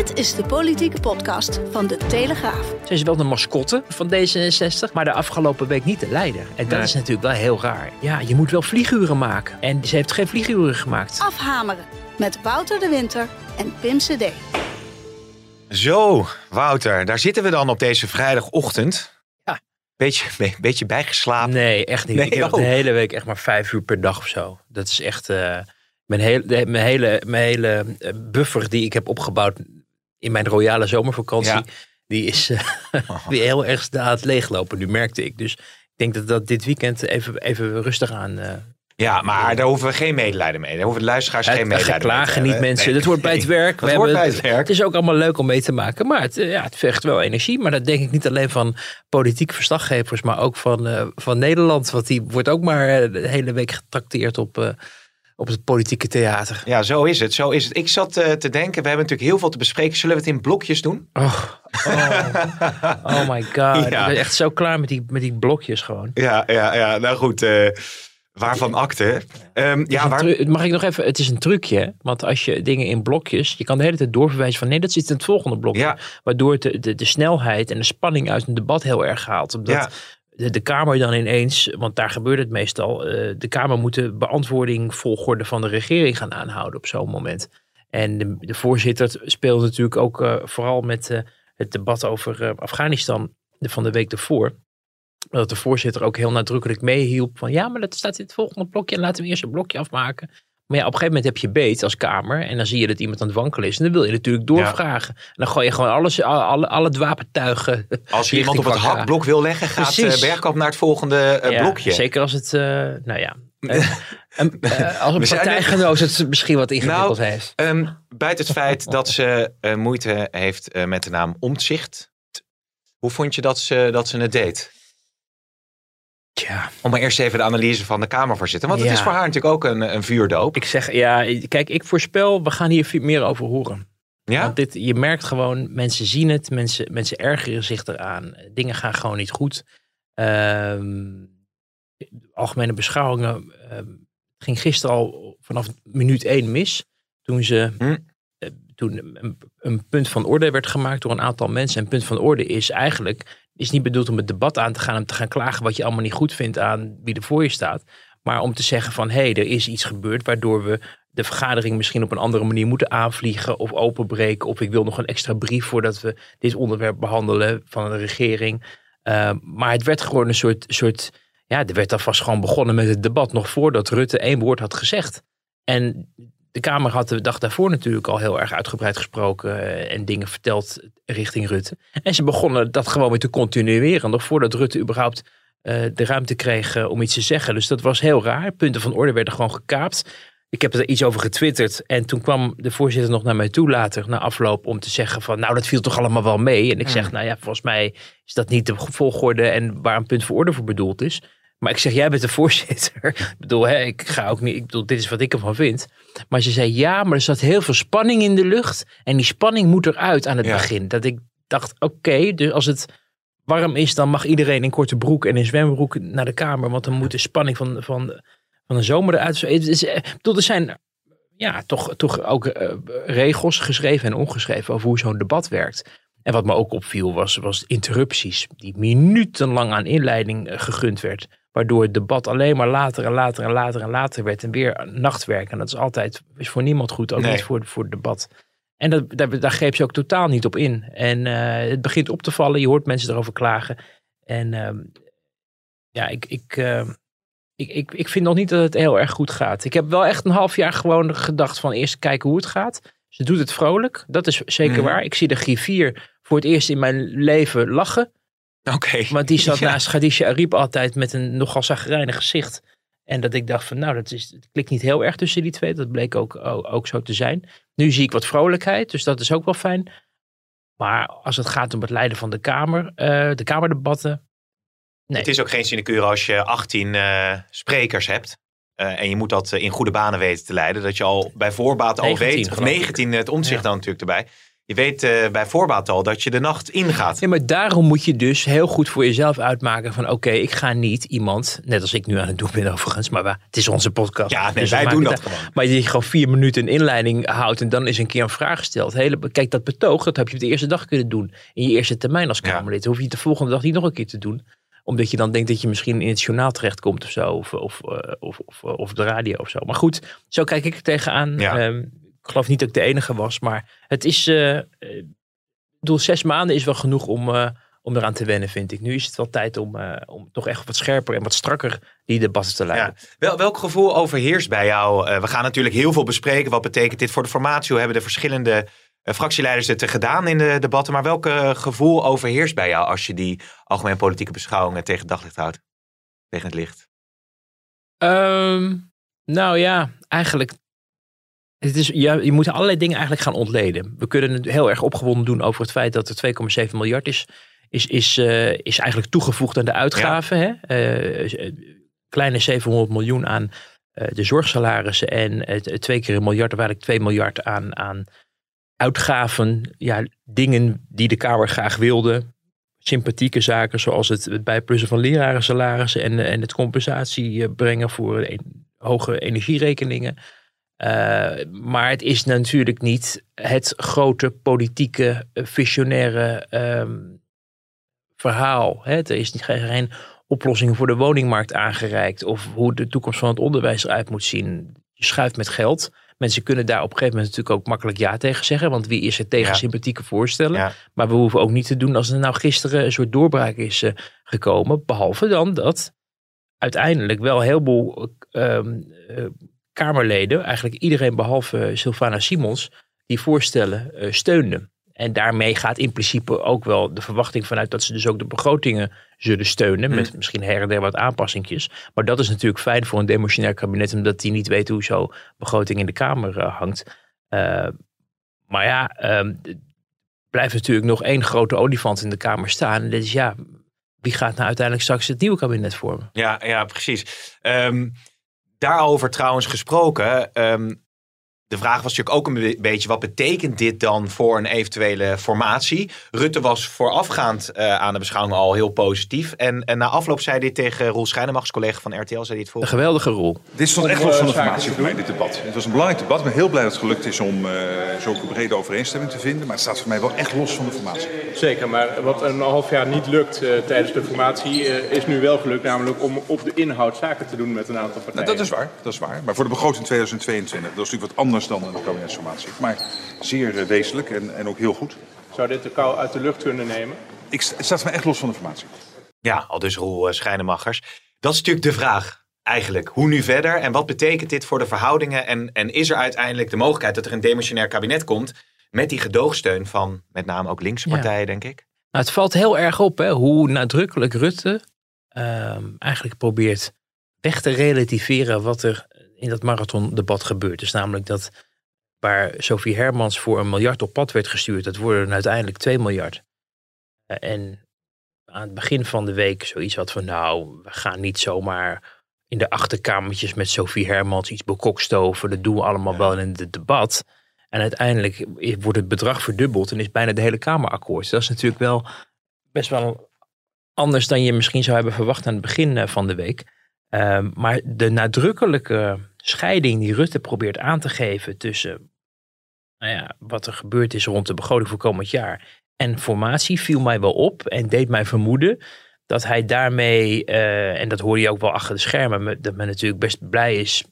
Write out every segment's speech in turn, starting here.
Dit is de politieke podcast van De Telegraaf. Ze is wel de mascotte van D66, maar de afgelopen week niet de leider. En dat Nee. is natuurlijk wel heel raar. Ja, je moet wel vlieguren maken. En ze heeft geen vlieguren gemaakt. Afhameren met Wouter de Winter en Pim CD. Zo, Wouter, daar zitten we dan op deze vrijdagochtend. Ja. Beetje, be- beetje bijgeslapen. Nee, echt niet. Nee, ik heb oh. de hele week echt maar vijf uur per dag of zo. Dat is echt eh, mijn, hele, mijn hele, mijn hele eh, buffer die ik heb opgebouwd in mijn royale zomervakantie. Ja. Die is eh, weer heel erg aan het leeglopen nu, merkte ik. Dus ik denk dat dat dit weekend even, even rustig aan... eh Ja, maar daar hoeven we geen medelijden mee. Daar hoeven de luisteraars geen medelijden mee te klagen niet mensen. Nee. Dat hoort bij het werk. Dat hoort bij het werk. Het is ook allemaal leuk om mee te maken. Maar het, eh, ja, het vecht wel energie. Maar dat denk ik niet alleen van politiek verslaggevers. Maar ook van, eh, van Nederland. Want die wordt ook maar eh, de hele week getrakteerd op, eh, op het politieke theater. Ja, zo is het. Zo is het. Ik zat eh, te denken, we hebben natuurlijk heel veel te bespreken. Zullen we het in blokjes doen? Oh, oh, oh my god. Ja. Ik ben echt zo klaar met die, met die blokjes gewoon. Ja, ja, ja. Nou goed, eh, waarvan akte? Ehm, ja, waar... Mag ik nog even? Het is een trucje. Want als je dingen in blokjes. Je kan de hele tijd doorverwijzen van nee, dat zit in het volgende blokje. Ja. Waardoor het de, de, de snelheid en de spanning uit een debat heel erg haalt. Omdat Ja. De, de Kamer dan ineens, want daar gebeurt het meestal. eh, de Kamer moet de beantwoording volgorde van de regering gaan aanhouden op zo'n moment. En de, de voorzitter speelt natuurlijk ook eh, vooral met eh, het debat over Afghanistan van de week ervoor. Dat de voorzitter ook heel nadrukkelijk meehielp van ja, maar dat staat in het volgende blokje en laten we eerst een blokje afmaken. Maar ja, op een gegeven moment heb je beet als Kamer en dan zie je dat iemand aan het wankelen is. En dan wil je natuurlijk doorvragen. En dan gooi je gewoon alles, al, alle, al het wapentuigen. Als je iemand op het hakblok wil leggen, gaat Precies. eh, Bergkamp naar het volgende eh, Ja, blokje. Zeker als het, eh, nou ja, een- eh, als een partijgenoot het misschien wat ingewikkeld Nou, heeft. Ehm, buiten het feit dat ze moeite heeft met de naam Omtzigt. Hoe vond je dat ze, dat ze het deed? Tja, Om maar eerst even de analyse van de Kamervoorzitter. Want het is voor haar natuurlijk ook een, een vuurdoop. ik zeg, ja, kijk, ik voorspel, we gaan hier meer over horen. Ja? Want dit, je merkt gewoon, mensen zien het, mensen, mensen ergeren zich eraan. Dingen gaan gewoon niet goed. Ehm, algemene beschouwingen het ging gisteren al vanaf minuut één mis. Toen, ze, Hm. eh, toen een, een punt van orde werd gemaakt door een aantal mensen. En punt van orde is eigenlijk is niet bedoeld om het debat aan te gaan. Om te gaan klagen wat je allemaal niet goed vindt aan wie er voor je staat. Maar om te zeggen van hé, hey, er is iets gebeurd waardoor we de vergadering misschien op een andere manier moeten aanvliegen of openbreken. Of ik wil nog een extra brief voordat we dit onderwerp behandelen van de regering. Uh, maar het werd gewoon een soort, soort, ja, er werd alvast gewoon begonnen met het debat nog voordat Rutte één woord had gezegd. En de Kamer had de dag daarvoor natuurlijk al heel erg uitgebreid gesproken uh, en dingen verteld richting Rutte. En ze begonnen dat gewoon weer te continueren, nog voordat Rutte überhaupt uh, de ruimte kreeg uh, om iets te zeggen. Dus dat was heel raar. Punten van orde werden gewoon gekaapt. Ik heb er iets over getwitterd. En toen kwam de voorzitter nog naar mij toe later, na afloop, om te zeggen van, nou, dat viel toch allemaal wel mee. En ik zeg, nou ja, volgens mij is dat niet de volgorde en waar een punt van orde voor bedoeld is. Maar ik zeg, jij bent de voorzitter. ik bedoel, hè, ik ga ook niet, ik bedoel, dit is wat ik ervan vind. Maar ze zei, ja, maar er zat heel veel spanning in de lucht. En die spanning moet eruit aan het ja. begin. Dat ik dacht, oké, okay, dus als het warm is, dan mag iedereen in korte broek en in zwembroek naar de kamer. Want dan moet de spanning van, van, van de zomer eruit. Het is, bedoel, er zijn ja, toch, toch ook uh, regels geschreven en ongeschreven over hoe zo'n debat werkt. En wat me ook opviel was, was interrupties die minutenlang aan inleiding uh, gegund werd. Waardoor het debat alleen maar later en later en later en later werd. En weer nachtwerk. En dat is altijd is voor niemand goed, ook nee. niet voor, voor het debat. En dat, daar, daar greep ze ook totaal niet op in. En uh, het begint op te vallen. Je hoort mensen erover klagen. En uh, ja, ik, ik, uh, ik, ik, ik vind nog niet dat het heel erg goed gaat. Ik heb wel echt een half jaar gewoon gedacht van eerst kijken hoe het gaat. Ze doet het vrolijk. Dat is zeker mm. waar. Ik zie de griffier voor het eerst in mijn leven lachen. Oké. Okay. Want die zat ja. naast Khadija Ariep altijd met een nogal zagrijnig gezicht. En dat ik dacht van nou, dat is, het klikt niet heel erg tussen die twee. Dat bleek ook, ook, ook zo te zijn. Nu zie ik wat vrolijkheid, dus dat is ook wel fijn. Maar als het gaat om het leiden van de Kamer, eh, de Kamerdebatten. Nee. Het is ook geen sinecure als je 18 eh, sprekers hebt. eh, en je moet dat in goede banen weten te leiden. Dat je al bij voorbaat al 19 weet. Of geloof ik. 19, het omzicht Ja. dan natuurlijk erbij. Je weet eh, bij voorbaat al dat je de nacht ingaat. Ja, maar daarom moet je dus heel goed voor jezelf uitmaken van oké, ik ga niet iemand, net als ik nu aan het doen ben overigens, maar wa- het is onze podcast. Ja, nee, dus wij doen dat uit. gewoon. Maar je gewoon vier minuten een inleiding houdt en dan is een keer een vraag gesteld. Hele, kijk, dat betoog, dat heb je op de eerste dag kunnen doen. In je eerste termijn als Ja. Kamerlid. Dan hoef je het de volgende dag niet nog een keer te doen. Omdat je dan denkt dat je misschien in het journaal terechtkomt of zo. Of, of, eh, of, of, of op de radio of zo. Maar goed, zo kijk ik er tegenaan. Ja. Ehm, ik geloof niet dat ik de enige was. Maar het is... eh, eh, ik bedoel, zes maanden is wel genoeg om, eh, om eraan te wennen, vind ik. Nu is het wel tijd om, eh, om toch echt wat scherper en wat strakker die debatten te leiden. Ja. Wel, welk gevoel overheerst bij jou? Eh, we gaan natuurlijk heel veel bespreken. Wat betekent dit voor de formatie? Hoe hebben de verschillende eh, fractieleiders het gedaan in de debatten? Maar welk eh, gevoel overheerst bij jou als je die algemene politieke beschouwingen tegen het daglicht houdt? Tegen het licht. Ehm, nou ja, eigenlijk. Het is, ja, je moet allerlei dingen eigenlijk gaan ontleden. We kunnen het heel erg opgewonden doen over het feit dat er 2,7 miljard is. Is, is, eh, is eigenlijk toegevoegd aan de uitgaven. Hè? Eh, eh, kleine 700 miljoen aan de zorgsalarissen. En twee keer een miljard, of eigenlijk 2 miljard aan, aan uitgaven. Ja, dingen die de Kamer graag wilde. Sympathieke zaken zoals het, bijplussen van lerarensalarissen. En, en het compensatie brengen voor hoge energierekeningen. Eh, maar het is natuurlijk niet het grote politieke, eh, visionaire ehm, verhaal. Hè? Er is niet, geen, geen oplossing voor de woningmarkt aangereikt. Of hoe de toekomst van het onderwijs eruit moet zien. Je schuift met geld. Mensen kunnen daar op een gegeven moment natuurlijk ook makkelijk ja tegen zeggen. Want wie is er tegen Ja. sympathieke voorstellen? Ja. Maar we hoeven ook niet te doen als er nou gisteren een soort doorbraak is eh, gekomen. Behalve dan dat uiteindelijk wel een heleboel ehm, eh, Kamerleden, eigenlijk iedereen behalve Sylvana Simons, die voorstellen eh, steunden. En daarmee gaat in principe ook wel de verwachting vanuit dat ze dus ook de begrotingen zullen steunen. Met misschien her en der wat aanpassingjes. Maar dat is natuurlijk fijn voor een demotionair kabinet, omdat die niet weet hoe zo'n begroting in de Kamer eh, hangt. Eh, maar ja, ehm, blijft natuurlijk nog één grote olifant in de Kamer staan. En dat is ja, wie gaat nou uiteindelijk straks het nieuwe kabinet vormen? Ja, ja precies. Ehm, daarover trouwens gesproken. ehm, de vraag was natuurlijk ook een be- beetje, wat betekent dit dan voor een eventuele formatie? Rutte was voorafgaand eh, aan de beschouwing al heel positief. En, en na afloop zei dit tegen Roel Schijnemachts, collega van RTL, zei hij het Een volgende. geweldige rol. Dit stond echt los van de formatie voor mij, dit debat. Het was een belangrijk debat. Ik ben heel blij dat het gelukt is om uh, zo'n brede overeenstemming te vinden. Maar het staat voor mij wel echt los van de formatie. Zeker, maar wat een half jaar niet lukt uh, tijdens de formatie, uh, is nu wel gelukt. Namelijk om op de inhoud zaken te doen met een aantal partijen. Nou, dat is waar, dat is waar. Maar voor de begroting 2022, dat is natuurlijk wat anders dan een kabinetsformatie. Maar zeer uh, wezenlijk en, en ook heel goed. Zou dit de kou uit de lucht kunnen nemen? Ik, het staat mij echt los van de formatie. Ja, al dus Roel uh, Schijnemachers. Dat is natuurlijk de vraag eigenlijk. Hoe nu verder en wat betekent dit voor de verhoudingen? En, en is er uiteindelijk de mogelijkheid dat er een demissionair kabinet komt met die gedoogsteun van met name ook linkse partijen, ja. denk ik? Nou, het valt heel erg op hè, hoe nadrukkelijk Rutte uh, eigenlijk probeert weg te relativeren wat er in dat marathondebat gebeurt. Dus namelijk dat waar Sophie Hermans voor een miljard op pad werd gestuurd, dat worden er uiteindelijk 2 miljard. Uh, en aan het begin van de week zoiets had van nou, we gaan niet zomaar in de achterkamertjes met Sophie Hermans iets bekokstoven. Dat doen we allemaal ja. wel in het debat. En uiteindelijk wordt het bedrag verdubbeld en is bijna de hele Kamer akkoord. Dat is natuurlijk wel best wel anders dan je misschien zou hebben verwacht aan het begin eh, van de week. Uh, maar de nadrukkelijke scheiding die Rutte probeert aan te geven tussen nou ja, wat er gebeurd is rond de begroting voor komend jaar en formatie viel mij wel op en deed mij vermoeden dat hij daarmee, uh, en dat hoorde je ook wel achter de schermen, dat men natuurlijk best blij is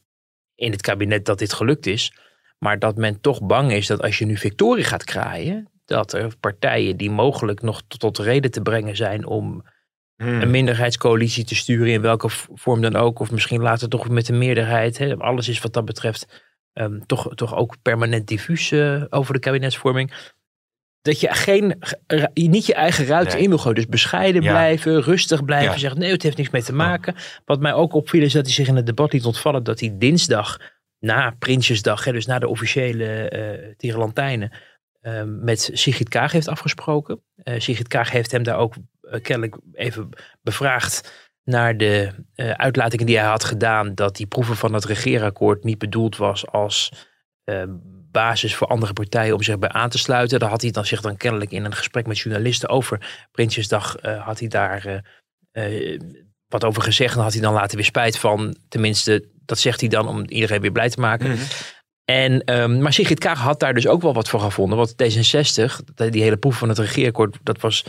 in het kabinet dat dit gelukt is. Maar dat men toch bang is dat als je nu victorie gaat kraaien, dat er partijen die mogelijk nog tot reden te brengen zijn om hmm. een minderheidscoalitie te sturen, in welke vorm dan ook, of misschien later toch met een meerderheid. Hè, alles is wat dat betreft um, toch, toch ook permanent diffuus uh, over de kabinetsvorming. Dat je geen, niet je eigen ruit nee. in wil gooien. Dus bescheiden ja. blijven, rustig blijven. Ja. Zeggen nee, het heeft niks mee te maken. Ja. Wat mij ook opviel is dat hij zich in het debat liet ontvallen dat hij dinsdag na Prinsjesdag, hè, dus na de officiële uh, Tirelantijnen, uh, met Sigrid Kaag heeft afgesproken. Uh, Sigrid Kaag heeft hem daar ook kennelijk even bevraagd naar de uitlatingen die hij had gedaan. Dat die proeven van het regeerakkoord niet bedoeld was als basis voor andere partijen om zich bij aan te sluiten. Daar had hij dan zich dan kennelijk in een gesprek met journalisten over Prinsjesdag had hij daar wat over gezegd. En had hij dan later weer spijt van. Tenminste, dat zegt hij dan om iedereen weer blij te maken. Mhm. En, um, maar Sigrid Kaag had daar dus ook wel wat voor gevonden. Want D66, die hele proef van het regeerakkoord, dat was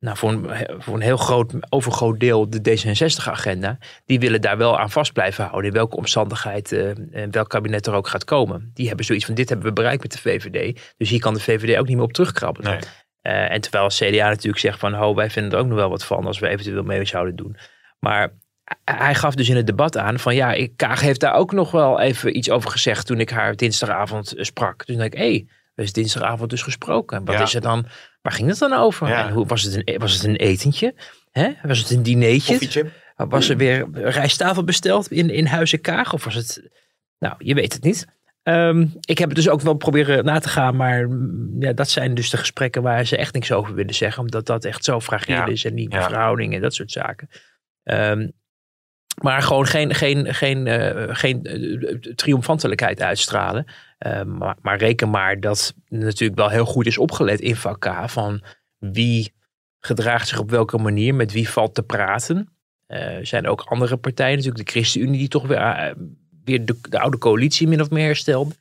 nou, voor, een, voor een heel groot, overgroot deel de D66-agenda. Die willen daar wel aan vast blijven houden. In welke omstandigheid uh, welk kabinet er ook gaat komen. Die hebben zoiets van: dit hebben we bereikt met de VVD. Dus hier kan de VVD ook niet meer op terugkrabbelen. Nee. Uh, en terwijl CDA natuurlijk zegt van, ho, wij vinden er ook nog wel wat van als we eventueel mee zouden doen. Maar hij gaf dus in het debat aan van ja, Kaag heeft daar ook nog wel even iets over gezegd toen ik haar dinsdagavond eh, sprak. Toen dacht ik, hé, hey, er is dinsdagavond dus gesproken. Wat is er dan, waar ging het dan over? En hoe, was, het een, was het een etentje? Hè? Was het een dineetje? Koffietje. Was er weer rijsttafel besteld in, in Huizen Kaag? Of was het, nou, je weet het niet. Ehm, ik heb het dus ook wel proberen na te gaan, maar mm, ja, dat zijn dus de gesprekken waar ze echt niks over willen zeggen, omdat dat echt zo fragiel is en niet de verhoudingen en dat soort zaken. Um, maar gewoon geen, geen, geen, uh, geen uh, triomfantelijkheid uitstralen. Uh, maar, maar, reken maar dat natuurlijk wel heel goed is opgelet in VK van wie gedraagt zich op welke manier, met wie valt te praten. Er zijn ook andere partijen, natuurlijk de ChristenUnie, die toch weer, weer de, de, oude coalitie min of meer herstelt.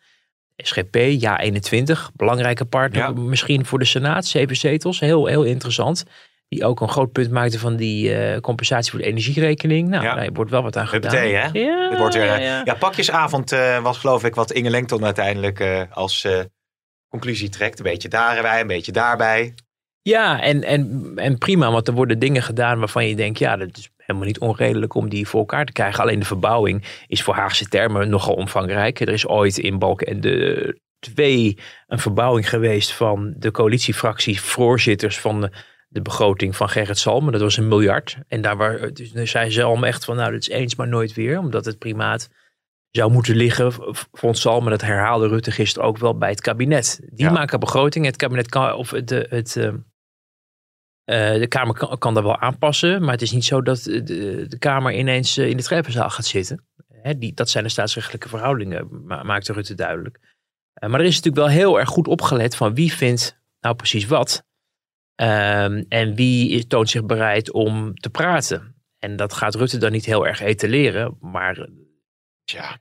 SGP, ja 21, belangrijke partner misschien voor de Senaat, zeven zetels, heel, heel interessant. Die ook een groot punt maakte van die uh, compensatie voor de energierekening. Nou, ja. daar wordt wel wat aan gedaan. Meteen, hè? Ja, wordt er, ja, ja. ja, pakjesavond uh, was geloof ik wat Inge Lengton uiteindelijk uh, als conclusie trekt. Een beetje daarbij, een beetje daarbij. Ja, en, en, en prima, want er worden dingen gedaan waarvan je denkt, ja, dat is helemaal niet onredelijk om die voor elkaar te krijgen. Alleen de verbouwing is voor Haagse termen nogal omvangrijk. Er is ooit in Balken en de twee een verbouwing geweest van de coalitiefractie voorzitters van de de begroting van Gerrit Salmen. Dat was een miljard. En daar waar, dus zei Salm echt van, nou, dat is eens maar nooit weer. Omdat het primaat zou moeten liggen, vond Salmen, dat herhaalde Rutte gisteren ook wel bij het kabinet. Die maken begroting. Het kabinet kan, of de, het, uh, de Kamer kan, kan dat wel aanpassen. Maar het is niet zo dat de, de Kamer ineens in de trappenzaal gaat zitten. Hè, die, dat zijn de staatsrechtelijke verhoudingen, maakte Rutte duidelijk. Uh, maar er is natuurlijk wel heel erg goed opgelet van wie vindt nou precies wat. Um, en wie toont zich bereid om te praten? En dat gaat Rutte dan niet heel erg etaleren. Maar ja.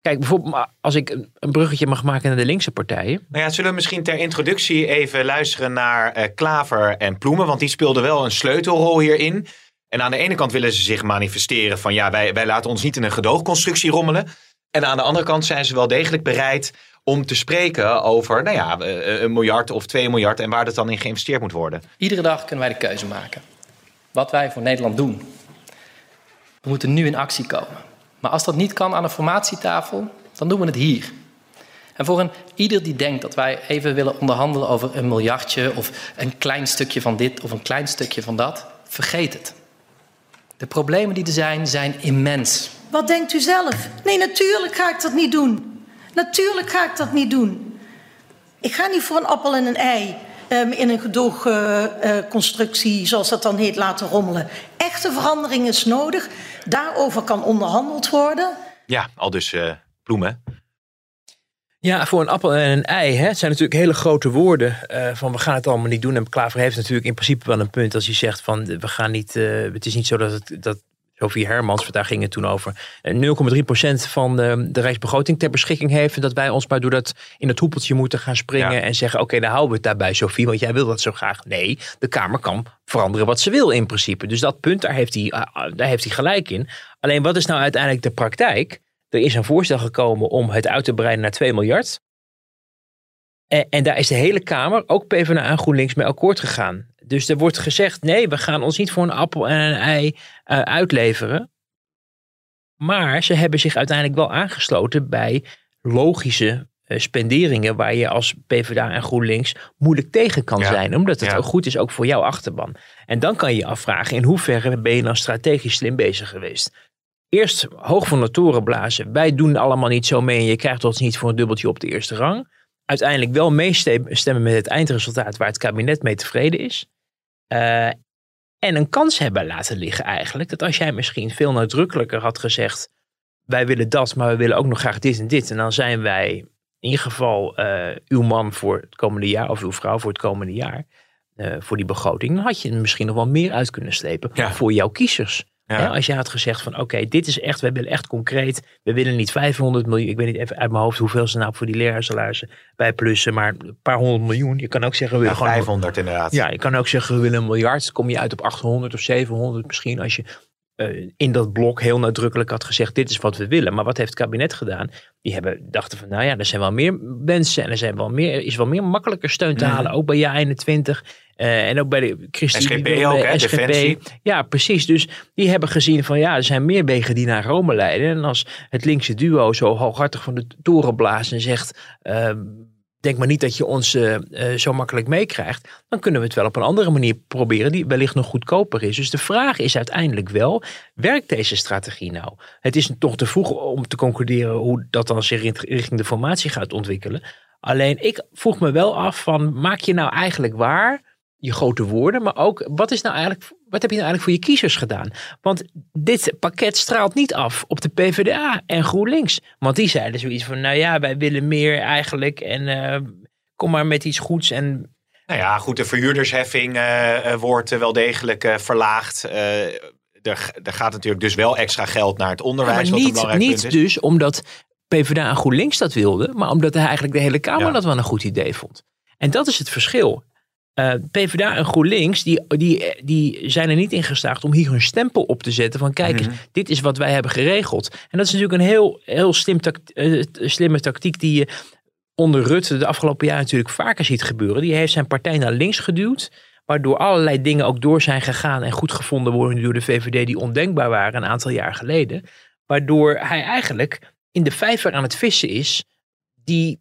Kijk, bijvoorbeeld als ik een bruggetje mag maken naar de linkse partijen. Nou ja, zullen we misschien ter introductie even luisteren naar uh, Klaver en Ploemen. Want die speelden wel een sleutelrol hierin. En aan de ene kant willen ze zich manifesteren van ja, wij, wij laten ons niet in een gedoogconstructie rommelen. En aan de andere kant zijn ze wel degelijk bereid om te spreken over nou ja, eh, een miljard of twee miljard en waar dat dan in geïnvesteerd moet worden. Iedere dag kunnen wij de keuze maken. Wat wij voor Nederland doen. We moeten nu in actie komen. Maar als dat niet kan aan de formatietafel, dan doen we het hier. En voor een ieder die denkt dat wij even willen onderhandelen over een miljardje of een klein stukje van dit of een klein stukje van dat, vergeet het. De problemen die er zijn, zijn immens. Wat denkt u zelf? Nee, natuurlijk ga ik dat niet doen. Natuurlijk ga ik dat niet doen. Ik ga niet voor een appel en een ei um, in een gedoogconstructie, uh, zoals dat dan heet, laten rommelen. Echte verandering is nodig. Daarover kan onderhandeld worden. Ja, al dus uh, bloemen. Ja, voor een appel en een ei. Hè. Het zijn natuurlijk hele grote woorden. Uh, van we gaan het allemaal niet doen. En Klaver heeft natuurlijk in principe wel een punt als hij zegt van we gaan niet. Uh, het is niet zo dat, het, dat Sophie Hermans, daar ging het toen over, 0,3% eh, van de, de Rijksbegroting ter beschikking heeft. En dat wij ons maar door dat in het hoepeltje moeten gaan springen en zeggen, oké, dan houden we het daarbij, Sophie, want jij wil dat zo graag. Nee, de Kamer kan veranderen wat ze wil in principe. Dus dat punt, daar heeft hij, uh, daar heeft hij gelijk in. Alleen wat is nou uiteindelijk de praktijk? Er is een voorstel gekomen om het uit te breiden naar 2 miljard. En, en, daar is de hele Kamer, ook PvdA en GroenLinks, mee akkoord gegaan. Dus er wordt gezegd: nee, we gaan ons niet voor een appel en een ei uh, uitleveren. Maar ze hebben zich uiteindelijk wel aangesloten bij logische uh, spenderingen waar je als PvdA en GroenLinks moeilijk tegen kan zijn. Omdat het ook goed is ook voor jouw achterban. En dan kan je je afvragen in hoeverre ben je dan strategisch slim bezig geweest. eerst hoog van de toren blazen. Wij doen allemaal niet zo mee en je krijgt ons niet voor een dubbeltje op de eerste rang. Uiteindelijk wel meestemmen met het eindresultaat waar het kabinet mee tevreden is. Uh, en een kans hebben laten liggen eigenlijk. Dat als jij misschien veel nadrukkelijker had gezegd. Wij willen dat, maar we willen ook nog graag dit en dit. En dan zijn wij in ieder geval uh, uw man voor het komende jaar. Of uw vrouw voor het komende jaar. Uh, voor die begroting. Dan had je er misschien nog wel meer uit kunnen slepen. Ja. Voor jouw kiezers. Ja. Als je had gezegd van oké, dit is echt, we willen echt concreet. We willen niet 500 miljoen. Ik weet niet even uit mijn hoofd hoeveel ze nou voor die leraarsalarissen bij plussen. Maar een paar honderd miljoen. Je kan ook zeggen we Ja, willen gewoon 500 inderdaad. ja, je kan ook zeggen we willen een miljard. Kom je uit op 800 of 700 misschien. Als je eh, in dat blok heel nadrukkelijk had gezegd dit is wat we willen. Maar wat heeft het kabinet gedaan? Die hebben, dachten van nou ja, er zijn wel meer mensen. En er zijn wel meer, is wel meer makkelijker steun te halen. Ook bij Ja 21. eh, en ook bij de ChristenUnie. SGP ook, hè, SGP. Defensie. Ja, precies. Dus die hebben gezien van ja, er zijn meer wegen die naar Rome leiden. En als het linkse duo zo hooghartig van de toren blaast en zegt... ehm, denk maar niet dat je ons eh, eh, zo makkelijk meekrijgt. Dan kunnen we het wel op een andere manier proberen die wellicht nog goedkoper is. Dus de vraag is uiteindelijk wel, werkt deze strategie nou? Het is toch te vroeg om te concluderen hoe dat dan zich in- richting de formatie gaat ontwikkelen. Alleen ik vroeg me wel af van, maak je nou eigenlijk waar je grote woorden, maar ook wat is nou eigenlijk, wat heb je nou eigenlijk voor je kiezers gedaan? Want dit pakket straalt niet af op de PvdA en GroenLinks. Want die zeiden zoiets van, nou ja, wij willen meer eigenlijk en eh, kom maar met iets goeds. En Nou ja, goed, de verhuurdersheffing eh, eh, wordt wel degelijk verlaagd. Er, er gaat natuurlijk dus wel extra geld naar het onderwijs, maar niet, niet dus omdat PvdA en GroenLinks dat wilden, maar omdat hij eigenlijk de hele Kamer Ja. dat wel een goed idee vond. En dat is het verschil. Eh, PvdA en GroenLinks die, die, die zijn er niet in geslaagd om hier hun stempel op te zetten. Van kijk eens, Mhm. dit is wat wij hebben geregeld. En dat is natuurlijk een heel, heel slim tact- eh, slimme tactiek die je onder Rutte de afgelopen jaren natuurlijk vaker ziet gebeuren. Die heeft zijn partij naar links geduwd. Waardoor allerlei dingen ook door zijn gegaan en goed gevonden worden door de VVD die ondenkbaar waren een aantal jaar geleden. Waardoor hij eigenlijk in de vijver aan het vissen is die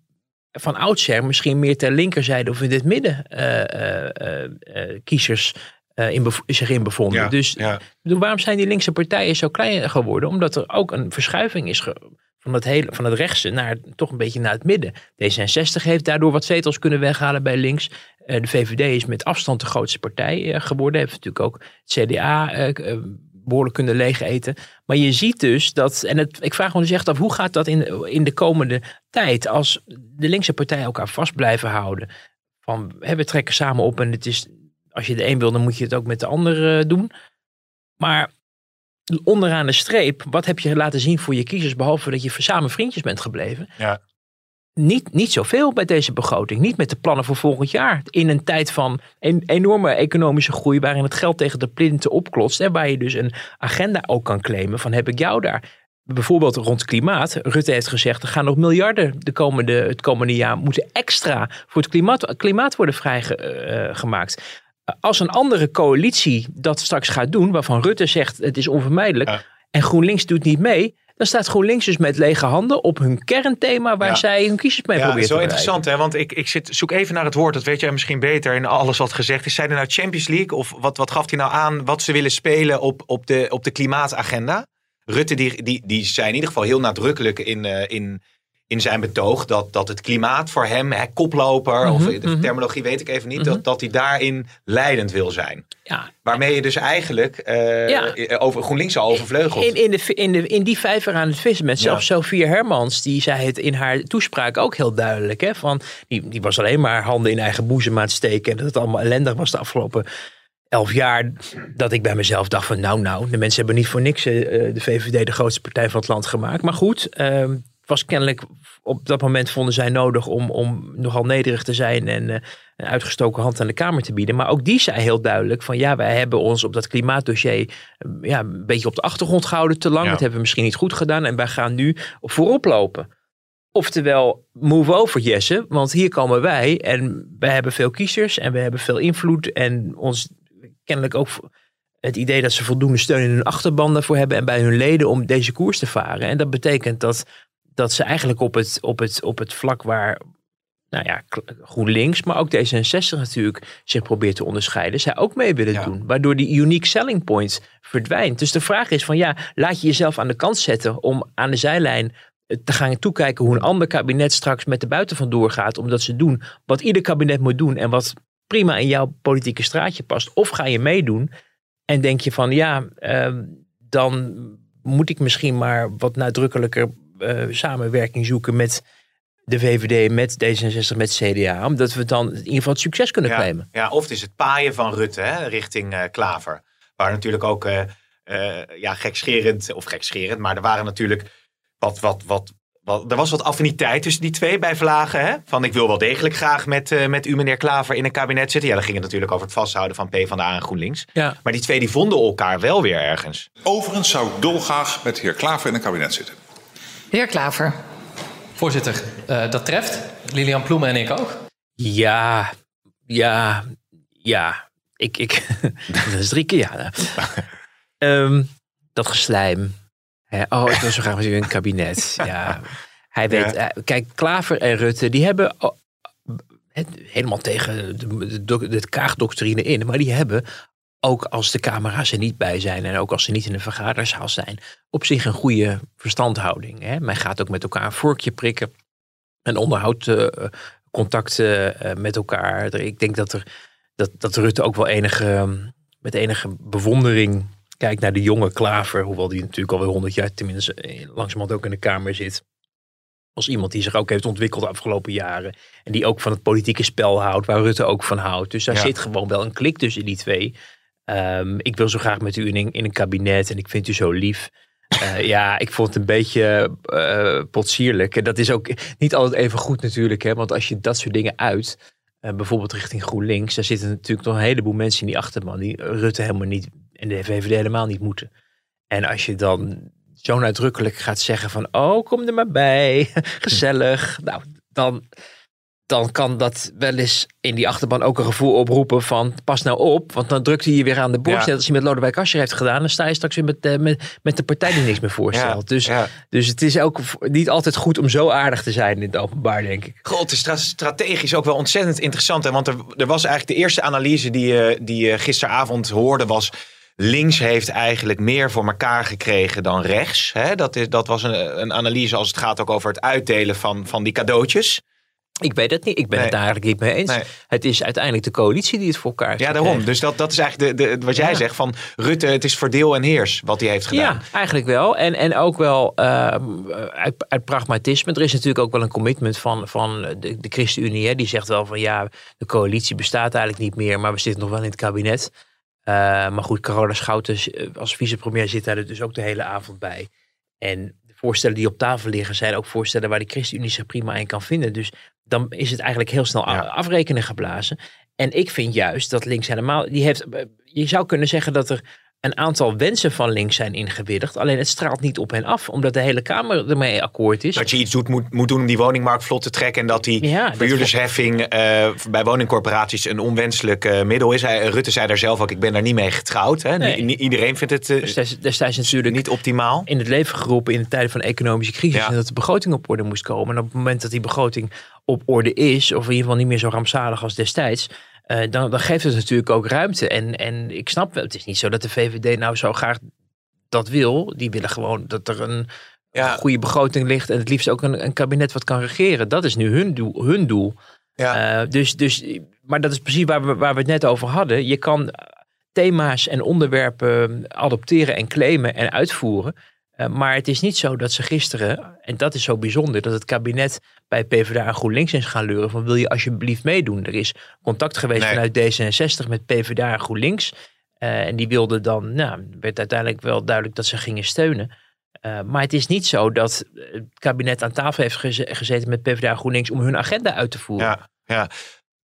van oudsher misschien meer ter linkerzijde of in het midden eh, eh, eh, kiezers in zich in bevonden. Ja, dus ja. waarom zijn die linkse partijen zo klein geworden? Omdat er ook een verschuiving is van het, hele, van het rechtse naar toch een beetje naar het midden. D66 heeft daardoor wat zetels kunnen weghalen bij links. De VVD is met afstand de grootste partij eh, geworden. Heeft natuurlijk ook het CDA behoorlijk kunnen leeg eten. Maar je ziet dus dat, en het, ik vraag me dus echt af, hoe gaat dat in, in de komende tijd als de linkse partijen elkaar vast blijven houden? Van we trekken samen op en het is, als je de een wil, dan moet je het ook met de ander eh, doen. Maar onderaan de streep, wat heb je laten zien voor je kiezers, behalve dat je samen vriendjes bent gebleven? Ja. Niet, niet zoveel bij deze begroting. Niet met de plannen voor volgend jaar. In een tijd van een enorme economische groei, waarin het geld tegen de plinten opklotst. En waar je dus een agenda ook kan claimen van heb ik jou daar. Bijvoorbeeld rond klimaat. Rutte heeft gezegd, er gaan nog miljarden de komende, het komende jaar moeten extra voor het klimaat, klimaat worden vrijgemaakt. Als een andere coalitie dat straks gaat doen, waarvan Rutte zegt het is onvermijdelijk, Ja. en GroenLinks doet niet mee, dan staat GroenLinks dus met lege handen op hun kernthema waar Ja. zij hun kiezers mee Ja, dat proberen is te wel bereiken. interessant, hè? want ik, ik zit, zoek even naar het woord. Dat weet jij misschien beter in alles wat gezegd is. Zijn er nou Champions League of wat, wat gaf hij nou aan wat ze willen spelen op, op, de, op de klimaatagenda? Rutte die, die, die zei in ieder geval heel nadrukkelijk in, eh, in, in zijn betoog dat, dat het klimaat voor hem, hè, koploper, of de mhm. terminologie weet ik even niet, Mhm. dat, dat hij daarin leidend wil zijn. Ja, Waarmee je dus eigenlijk eh, Ja. over GroenLinks al overvleugelt. In, in, de, in, de, in die vijver aan het vissen met Ja. zelfs Sophie Hermans, die zei het in haar toespraak ook heel duidelijk. Hè, van, die, die was alleen maar handen in eigen boezem aan het steken. En dat het allemaal ellendig was de afgelopen elf jaar. Dat ik bij mezelf dacht van nou nou, de mensen hebben niet voor niks eh, de VVD de grootste partij van het land gemaakt. Maar goed, ehm, was kennelijk op dat moment vonden zij nodig om, om nogal nederig te zijn en eh, een uitgestoken hand aan de Kamer te bieden. Maar ook die zei heel duidelijk van ja, wij hebben ons op dat klimaatdossier eh, ja, een beetje op de achtergrond gehouden te lang. Ja. Dat hebben we misschien niet goed gedaan en wij gaan nu voorop lopen. Oftewel, move over Jesse, want hier komen wij en wij hebben veel kiezers en we hebben veel invloed en ons kennelijk ook het idee dat ze voldoende steun in hun achterban daarvoor hebben en bij hun leden om deze koers te varen. En dat betekent dat, dat ze eigenlijk op het, op, het, op het vlak waar nou ja, GroenLinks, maar ook D66 natuurlijk zich probeert te onderscheiden, zij ook mee willen doen. Waardoor die unique selling point verdwijnt. Dus de vraag is van ja, laat je jezelf aan de kant zetten om aan de zijlijn te gaan toekijken hoe een ander kabinet straks met de buiten vandoor gaat. Omdat ze doen wat ieder kabinet moet doen en wat prima in jouw politieke straatje past. Of ga je meedoen en denk je van ja, ehm, dan moet ik misschien maar wat nadrukkelijker uh, samenwerking zoeken met de VVD, met D66, met CDA. Omdat we dan in ieder geval het succes kunnen ja, claimen. Ja, of het is het paaien van Rutte hè, richting uh, Klaver. Waar natuurlijk ook uh, ja, gekscherend, of gekscherend, maar er waren natuurlijk wat, wat, wat, wat, er was wat affiniteit tussen die twee bij Vlagen. Hè? Van ik wil wel degelijk graag met, uh, met u, meneer Klaver, in een kabinet zitten. Ja, dan ging het natuurlijk over het vasthouden van PvdA en GroenLinks. Ja. Maar die twee die vonden elkaar wel weer ergens. Overigens zou ik dolgraag met de heer Klaver in een kabinet zitten. De heer Klaver. Voorzitter, uh, dat treft. Lilian Ploemen en ik ook. Ja, ja, ja. Ik, ik, dat is drie keer ja. um, dat geslijm. Hè, oh, ik wil zo graag met u in een kabinet. Ja. Hij weet, ja. kijk, Klaver en Rutte, die hebben oh, helemaal tegen de, de, de kaagdoctrine in, maar die hebben ook als de camera's er niet bij zijn en ook als ze niet in een vergaderzaal zijn, op zich een goede verstandhouding. Hè? Men gaat ook met elkaar een vorkje prikken en onderhoudt uh, contacten uh, met elkaar. Ik denk dat, er, dat, dat Rutte ook wel enige, met enige bewondering kijkt naar de jonge Klaver, hoewel die natuurlijk alweer honderd jaar tenminste langzamerhand ook in de Kamer zit. Als iemand die zich ook heeft ontwikkeld de afgelopen jaren. En die ook van het politieke spel houdt, waar Rutte ook van houdt. Dus daar ja. zit gewoon wel een klik tussen die twee. Um, ik wil zo graag met u in een, in een kabinet en ik vind u zo lief. Uh, ja, ik vond het een beetje uh, potsierlijk. En dat is ook niet altijd even goed natuurlijk. Hè? Want als je dat soort dingen uit, uh, bijvoorbeeld richting GroenLinks. Daar zitten natuurlijk nog een heleboel mensen in die achterban. Die Rutte helemaal niet en de VVD helemaal niet moeten. En als je dan zo nadrukkelijk gaat zeggen van... oh, kom er maar bij, gezellig. Nou, dan, dan kan dat wel eens in die achterban ook een gevoel oproepen van... pas nou op, want dan drukt hij je weer aan de borst. Ja. Net als hij met Lodewijk Asscher heeft gedaan... dan sta je straks weer met, uh, met, met de partij die niks meer voorstelt. Ja. Dus, ja. dus het is ook niet altijd goed om zo aardig te zijn in het openbaar, denk ik. God, het is stra strategisch ook wel ontzettend interessant. Hè? Want er, er was eigenlijk de eerste analyse die je die gisteravond hoorde was links heeft eigenlijk meer voor elkaar gekregen dan rechts. Hè? Dat, is, dat was een, een analyse als het gaat ook over het uitdelen van, van die cadeautjes. Ik weet het niet. Ik ben nee. het daar eigenlijk niet mee eens. Nee. Het is uiteindelijk de coalitie die het voor elkaar heeft. Ja, daarom. Dus dat, dat is eigenlijk de, de, wat jij ja. zegt van Rutte, het is verdeel en heers wat hij heeft gedaan. Ja, eigenlijk wel. En, en ook wel uh, uit, uit, pragmatisme. Er is natuurlijk ook wel een commitment van, van de, de ChristenUnie. Hè, die zegt wel van ja, de coalitie bestaat eigenlijk niet meer, maar we zitten nog wel in het kabinet. Uh, maar goed, Carola Schouten als vicepremier zit daar dus ook de hele avond bij. En de voorstellen die op tafel liggen zijn ook voorstellen waar de ChristenUnie zich prima in kan vinden. Dus dan is het eigenlijk heel snel ja. afrekenen geblazen. En ik vind juist dat links helemaal, die heeft, je zou kunnen zeggen dat er een aantal wensen van links zijn ingewilligd. Alleen het straalt niet op hen af, omdat de hele Kamer ermee akkoord is. Dat je iets doet, moet, moet doen om die woningmarkt vlot te trekken. En dat die ja, verhuurdersheffing uh, bij woningcorporaties een onwenselijk uh, middel is. Hij, Rutte zei daar zelf ook, ik ben daar niet mee getrouwd. Hè. Nee. Iedereen vindt het uh, destijds, destijds natuurlijk niet optimaal. In het leven geroepen in de tijden van economische crisis. Ja. En dat de begroting op orde moest komen. En op het moment dat die begroting op orde is, of in ieder geval niet meer zo rampzalig als destijds uh, dan, dan, geeft het natuurlijk ook ruimte. En, en ik snap wel, het is niet zo dat de VVD nou zo graag dat wil. Die willen gewoon dat er een, ja. goede begroting ligt. En het liefst ook een, een, kabinet wat kan regeren. Dat is nu hun doel. Hun doel. Ja. Uh, dus, dus, maar dat is precies waar we, waar we het net over hadden. Je kan thema's en onderwerpen adopteren en claimen en uitvoeren. Uh, maar het is niet zo dat ze gisteren, en dat is zo bijzonder, dat het kabinet bij PvdA en GroenLinks is gaan leuren van wil je alsjeblieft meedoen. Er is contact geweest nee. vanuit D66 met PvdA en GroenLinks. Uh, en die wilden dan, nou, werd uiteindelijk wel duidelijk dat ze gingen steunen. Uh, maar het is niet zo dat het kabinet aan tafel heeft gez gezeten met PvdA en GroenLinks om hun agenda uit te voeren. Ja, ja.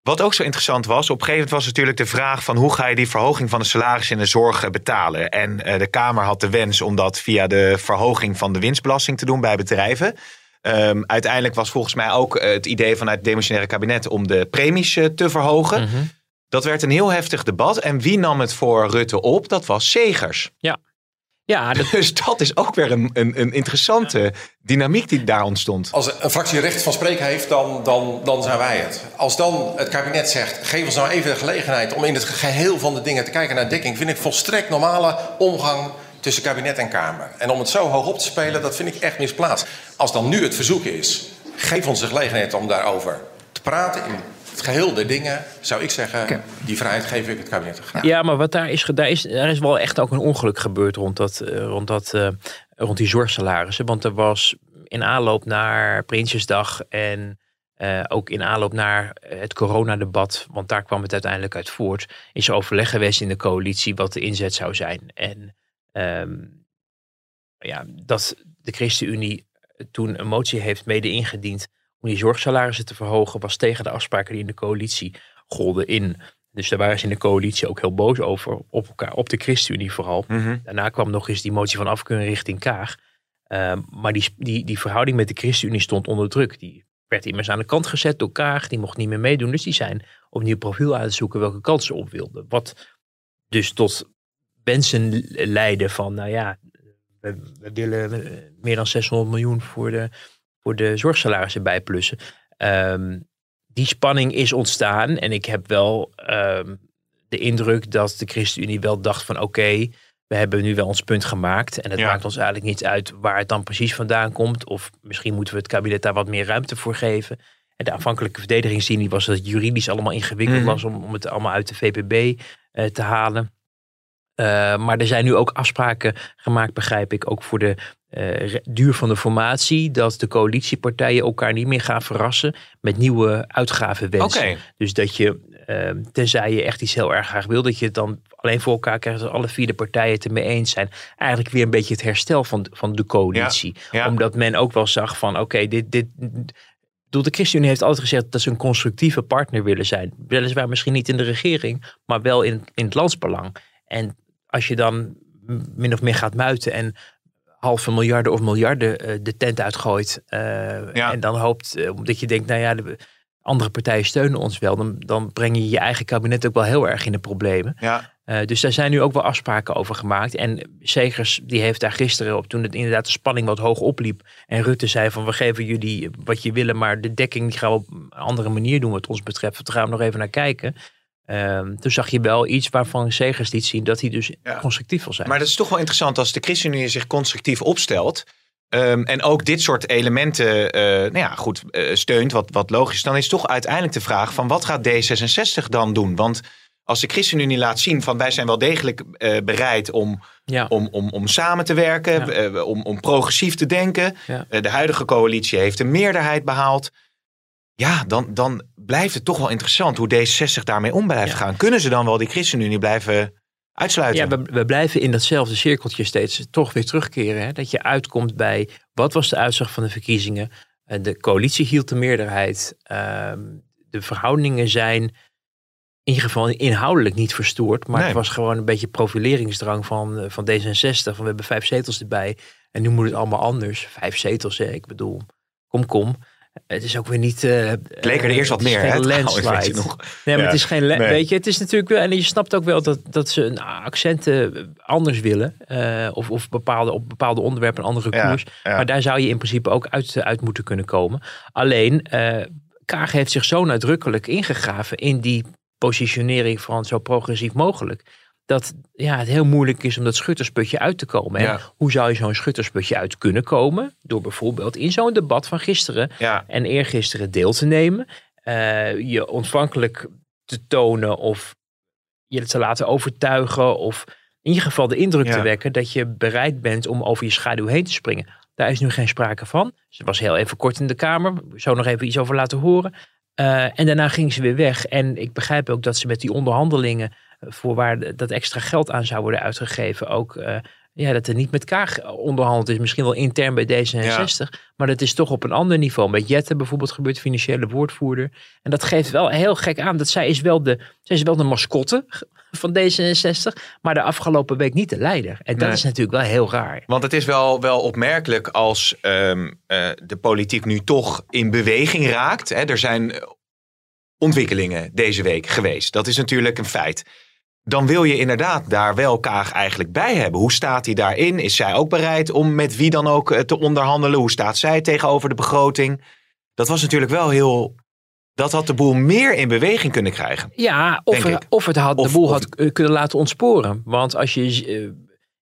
Wat ook zo interessant was, op een gegeven moment was natuurlijk de vraag van hoe ga je die verhoging van de salaris in de zorg betalen. En uh, de Kamer had de wens om dat via de verhoging van de winstbelasting te doen bij bedrijven. Um, uiteindelijk was volgens mij ook uh, het idee vanuit het demissionaire kabinet om de premies uh, te verhogen. Mhm. Mm -hmm. Dat werd een heel heftig debat. En wie nam het voor Rutte op? Dat was Segers. Ja. Ja, dat, Dus dat is ook weer een, een, een interessante dynamiek die daar ontstond. Als een fractie recht van spreken heeft, dan, dan, dan zijn wij het. Als dan het kabinet zegt, geef ons nou even de gelegenheid om in het geheel van de dingen te kijken naar dekking, vind ik volstrekt normale omgang tussen kabinet en Kamer. En om het zo hoog op te spelen, dat vind ik echt misplaatst. Als dan nu het verzoek is, geef ons de gelegenheid om daarover te praten in het geheel der dingen, zou ik zeggen, die vrijheid geef ik het kabinet graag. Ja, maar wat daar is, ge- daar is, er is wel echt ook een ongeluk gebeurd rond, dat, eh, rond, dat, eh, rond die zorgsalarissen. Want er was in aanloop naar Prinsjesdag en eh, ook in aanloop naar het coronadebat, want daar kwam het uiteindelijk uit voort, is er overleg geweest in de coalitie wat de inzet zou zijn. En ehm, ja, dat de ChristenUnie toen een motie heeft mede ingediend om die zorgsalarissen te verhogen, was tegen de afspraken die in de coalitie golden in. Dus daar waren ze in de coalitie ook heel boos over, op elkaar, op de ChristenUnie vooral. Mhm. Daarna kwam nog eens die motie van afkeuring richting Kaag. Ehm, maar die, die, die verhouding met de ChristenUnie stond onder druk. Die werd immers aan de kant gezet door Kaag. Die mocht niet meer meedoen. Dus die zijn opnieuw profiel uitzoeken welke kant ze op wilden. Wat dus tot wensen leidde van, nou ja, we, we willen eh, meer dan 600 miljoen voor de, voor de zorgsalarissen bijplussen. Ehm, die spanning is ontstaan. En ik heb wel ehm, de indruk dat de ChristenUnie wel dacht van oké, we hebben nu wel ons punt gemaakt. En het Ja. maakt ons eigenlijk niet uit waar het dan precies vandaan komt. Of misschien moeten we het kabinet daar wat meer ruimte voor geven. En de aanvankelijke verdedigingslinie was dat het juridisch allemaal ingewikkeld Mhm. was om, om het allemaal uit de VPB eh, te halen. Eh, maar er zijn nu ook afspraken gemaakt, begrijp ik, ook voor de eh, duur van de formatie. Dat de coalitiepartijen elkaar niet meer gaan verrassen met nieuwe uitgavenwensen. Oké. Dus dat je, eh, tenzij je echt iets heel erg graag wil, dat je het dan alleen voor elkaar krijgt als alle vier de partijen het ermee eens zijn. Eigenlijk weer een beetje het herstel van, van de coalitie. ja. Omdat men ook wel zag van oké, dit, dit, de ChristenUnie heeft altijd gezegd dat ze een constructieve partner willen zijn. Weliswaar misschien niet in de regering, maar wel in, in het landsbelang. En als je dan min of meer gaat muiten en halve miljarden of miljarden eh, de tent uitgooit. eh, Ja. En dan hoopt, eh, omdat je denkt, nou ja, de andere partijen steunen ons wel. Dan, dan breng je je eigen kabinet ook wel heel erg in de problemen. Ja. Dus daar zijn nu ook wel afspraken over gemaakt. En Segers die heeft daar gisteren op, toen het inderdaad de spanning wat hoog opliep. En Rutte zei van we geven jullie wat je willen, maar de dekking die gaan we op een andere manier doen wat ons betreft. Daar gaan we nog even naar kijken. Ehm, toen zag je wel iets waarvan Segers liet zien dat hij dus Ja. constructief wil zijn. Maar dat is toch wel interessant als de ChristenUnie zich constructief opstelt. ehm, en ook dit soort elementen eh, nou ja, goed, eh, steunt, wat, wat logisch. Dan is toch uiteindelijk de vraag van wat gaat D66 dan doen? Want als de ChristenUnie laat zien van wij zijn wel degelijk eh, bereid om, ja. om, om, om samen te werken, Ja. om, om progressief te denken. Ja. De huidige coalitie heeft een meerderheid behaald. Ja, dan, dan blijft het toch wel interessant hoe D66 daarmee om blijft Ja. gaan. Kunnen ze dan wel die ChristenUnie blijven uitsluiten? Ja, we, we blijven in datzelfde cirkeltje steeds toch weer terugkeren. Hè? Dat je uitkomt bij wat was de uitslag van de verkiezingen. Eh, De coalitie hield de meerderheid. Ehm, De verhoudingen zijn in ieder geval inhoudelijk niet verstoord. Maar Nee. het was gewoon een beetje profileringsdrang van, eh, van D66. Van we hebben vijf zetels erbij. En nu moet het allemaal anders. Vijf zetels, hè? ik bedoel, kom kom. Het is ook weer niet... eh, Het leek er eerst wat het is meer, geen landslide. weet je nog. Nee, maar Ja. het is geen... Nee. Weet je, het is natuurlijk wel... En je snapt ook wel dat, dat ze een accenten anders willen. eh, of of bepaalde, op bepaalde onderwerpen een andere koers. ja. Maar daar zou je in principe ook uit, uit moeten kunnen komen. Alleen, eh Kaag heeft zich zo nadrukkelijk ingegraven in die positionering van zo progressief mogelijk. Dat ja, het heel moeilijk is om dat schuttersputje uit te komen. En hoe zou je zo'n schuttersputje uit kunnen komen? Door bijvoorbeeld in zo'n debat van gisteren Ja. en eergisteren deel te nemen. eh, je ontvankelijk te tonen of je te laten overtuigen. Of in ieder geval de indruk Ja. te wekken dat je bereid bent om over je schaduw heen te springen. Daar is nu geen sprake van. Ze was heel even kort in de Kamer. Zou nog even iets over laten horen. Eh, en daarna ging ze weer weg. En ik begrijp ook dat ze met die onderhandelingen voor waar dat extra geld aan zou worden uitgegeven, ook eh, ja, dat er niet met Kaag onderhandeld is. Misschien wel intern bij D66, maar dat is toch op een ander niveau. Met Jette bijvoorbeeld gebeurt, financiële woordvoerder. En dat geeft wel heel gek aan dat zij is wel de, zij is wel de mascotte van D66, maar de afgelopen week niet de leider. En dat Nee. is natuurlijk wel heel raar. Want het is wel, wel opmerkelijk als ehm, eh, de politiek nu toch in beweging raakt. Hè. Er zijn eh, ontwikkelingen deze week geweest. Dat is natuurlijk een feit. Dan wil je inderdaad daar wel Kaag eigenlijk bij hebben. Hoe staat hij daarin? Is zij ook bereid om met wie dan ook eh, te onderhandelen? Hoe staat zij tegenover de begroting? Dat was natuurlijk wel heel. Dat had de boel meer in beweging kunnen krijgen. Ja, of, er- of het had, Of- de boel of- had eh, kunnen laten ontsporen. Want als je eh,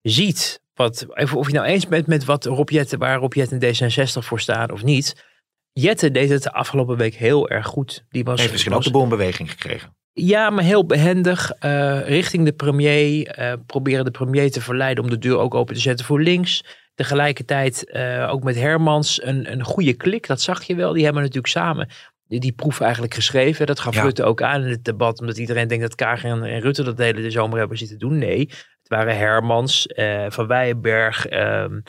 ziet, wat, of je nou eens bent met wat Rob waar Rob Jetten en D66 voor staan of niet. Jette deed het de afgelopen week heel erg goed. Die was, Heeft misschien ook was- de boel in beweging gekregen. Ja, maar heel behendig. eh, richting de premier. eh, proberen de premier te verleiden om de deur ook open te zetten voor links. Tegelijkertijd eh, ook met Hermans een, een goede klik. Dat zag je wel. Die hebben natuurlijk samen die, die proef eigenlijk geschreven. Dat gaf Ja. Rutte ook aan in het debat. Omdat iedereen denkt dat Kaag en, en Rutte dat de hele zomer hebben zitten doen. Nee, het waren Hermans, Van Weijenberg, ehm,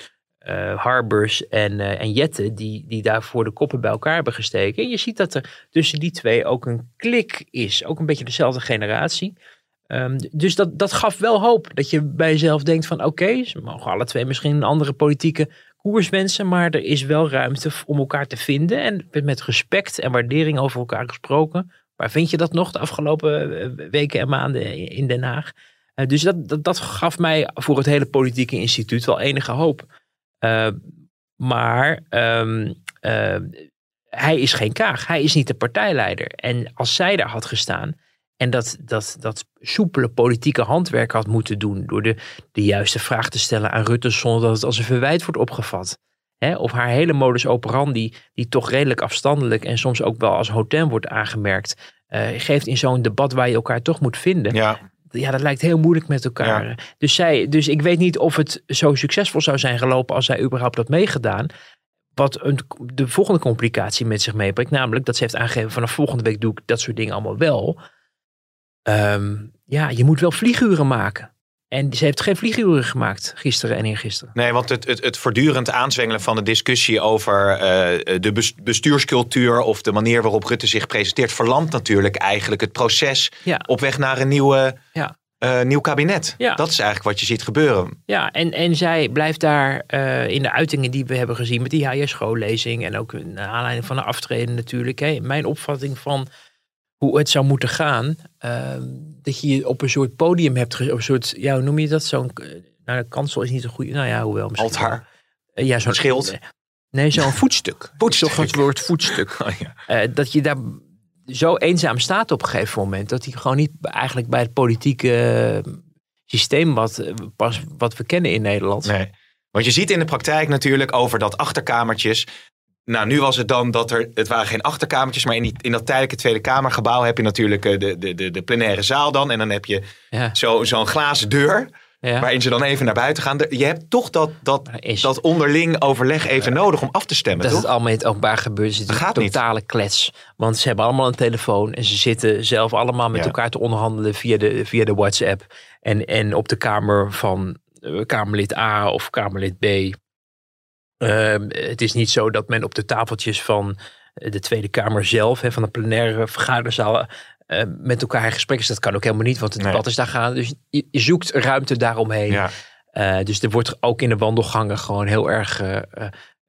eh, Harbers en, eh, en Jette. Die, die daarvoor de koppen bij elkaar hebben gesteken. En je ziet dat er tussen die twee ook een klik is. Ook een beetje dezelfde generatie. Ehm, dus dat, dat gaf wel hoop. Dat je bij jezelf denkt van oké, ze mogen alle twee misschien een andere politieke koers wensen. Maar er is wel ruimte om elkaar te vinden. En met- respect en waardering over elkaar gesproken. Waar vind je dat nog de afgelopen eh, weken en maanden in Den Haag? Dus dat, dat, dat gaf mij voor het hele politieke instituut wel enige hoop. Eh, maar ehm, eh, hij is geen Kaag. Hij is niet de partijleider. En als zij daar had gestaan en dat, dat, dat soepele politieke handwerk had moeten doen door de, de juiste vraag te stellen aan Rutte zonder dat het als een verwijt wordt opgevat. Of haar hele modus operandi, die toch redelijk afstandelijk en soms ook wel als hotem wordt aangemerkt, eh, geeft in zo'n debat waar je elkaar toch moet vinden. Ja, Ja, dat lijkt heel moeilijk met elkaar. Dus, zij, dus ik weet niet of het zo succesvol zou zijn gelopen als zij überhaupt had meegedaan. Wat een, de volgende complicatie met zich meebrengt. Namelijk dat ze heeft aangegeven vanaf volgende week doe ik dat soort dingen allemaal wel. Ehm, ja, je moet wel vlieguren maken. En ze heeft geen vlieguren gemaakt gisteren en eergisteren. nee, want het, het, het voortdurend aanzwengelen van de discussie over eh, de bes- bestuurscultuur of de manier waarop Rutte zich presenteert, verlamt natuurlijk eigenlijk het proces Ja. op weg naar een nieuwe, Ja. eh, nieuw kabinet. Ja. Dat is eigenlijk wat je ziet gebeuren. Ja, en, en zij blijft daar eh, in de uitingen die we hebben gezien met die HJ-schoollezing en ook naar aanleiding van de aftreden natuurlijk. Hè, mijn opvatting van hoe het zou moeten gaan, eh, dat je je op een soort podium hebt, op een soort, ja, hoe noem je dat? Zo'n, eh, nou, de kansel is niet een goede, nou ja, hoewel misschien. Altaar. Eh, ja, zo'n Schild. Nee, zo'n voetstuk. Voetstuk. Toch het woord voetstuk. Oh, ja. Eh, dat je daar zo eenzaam staat op een gegeven moment. Dat hij gewoon niet eigenlijk bij het politieke eh, systeem wat, pas, wat we kennen in Nederland. Nee. Want je ziet in de praktijk natuurlijk over dat achterkamertjes. Nou, nu was het dan dat er, het waren geen achterkamertjes, maar in, die, in dat tijdelijke Tweede Kamergebouw heb je natuurlijk eh, de, de, de, de plenaire zaal dan. En dan heb je Ja, zo- zo'n glazen deur, ja. waarin ze dan even naar buiten gaan. Je hebt toch dat, dat, is- dat onderling overleg even nodig om af te stemmen, dat toch? het allemaal in het openbaar gebeurt, is het Dat een gaat niet. totale klets. Want ze hebben allemaal een telefoon en ze zitten zelf allemaal met Ja. elkaar te onderhandelen via de, via de WhatsApp. En, en op de kamer van eh, Kamerlid A of Kamerlid B. Ehm, het is niet zo dat men op de tafeltjes van eh, de Tweede Kamer zelf, hè, van de plenaire vergaderzaal, eh, met elkaar in gesprek is. Dat kan ook helemaal niet, want het Nee. debat is daar gaan. Dus je, je zoekt ruimte daaromheen. Ja. Eh, dus er wordt ook in de wandelgangen gewoon heel erg.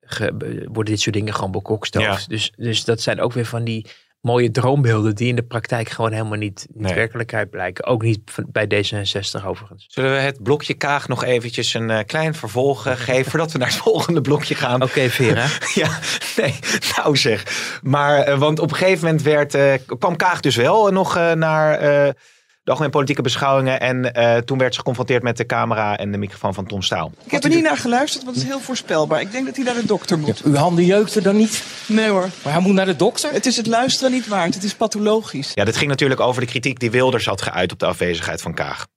ge- worden dit soort dingen gewoon bekokstoofd. Ja. Dus, dus dat zijn ook weer van die mooie droombeelden die in de praktijk gewoon helemaal niet, niet Nee. werkelijkheid blijken. Ook niet van- bij D66 overigens. Zullen we het blokje Kaag nog eventjes een eh, klein vervolg eh, geven voordat we naar het volgende blokje gaan? Oké, Vera. Ja, nee, nou zeg. Maar, eh, want op een gegeven moment werd, eh, kwam Kaag dus wel nog eh, naar eh, de algemene politieke beschouwingen. En eh, toen werd ze geconfronteerd met de camera en de microfoon van Tom Staal. Ik heb er niet naar geluisterd, want het is heel voorspelbaar. Ik denk dat hij naar de dokter moet. Uw handen jeukten dan niet? Nee hoor. Maar hij moet naar de dokter? Het is het luisteren niet waard. Het is pathologisch. Ja, dit ging natuurlijk over de kritiek die Wilders had geuit op de afwezigheid van Kaag.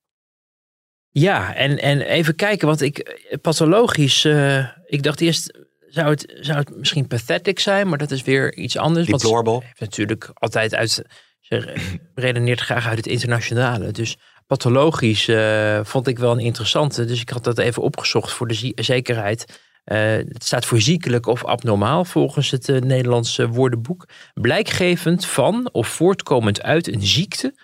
Ja, en, en even kijken, want ik pathologisch, eh, ik dacht eerst, zou het, zou het misschien pathetic zijn, maar dat is weer iets anders. want Deplorable. heeft natuurlijk altijd uit, ze redeneert graag uit het internationale. Dus pathologisch eh, vond ik wel een interessante, dus ik had dat even opgezocht voor de zekerheid. Eh, het staat voor ziekelijk of abnormaal volgens het eh, Nederlandse woordenboek. Blijkgevend van of voortkomend uit een ziekte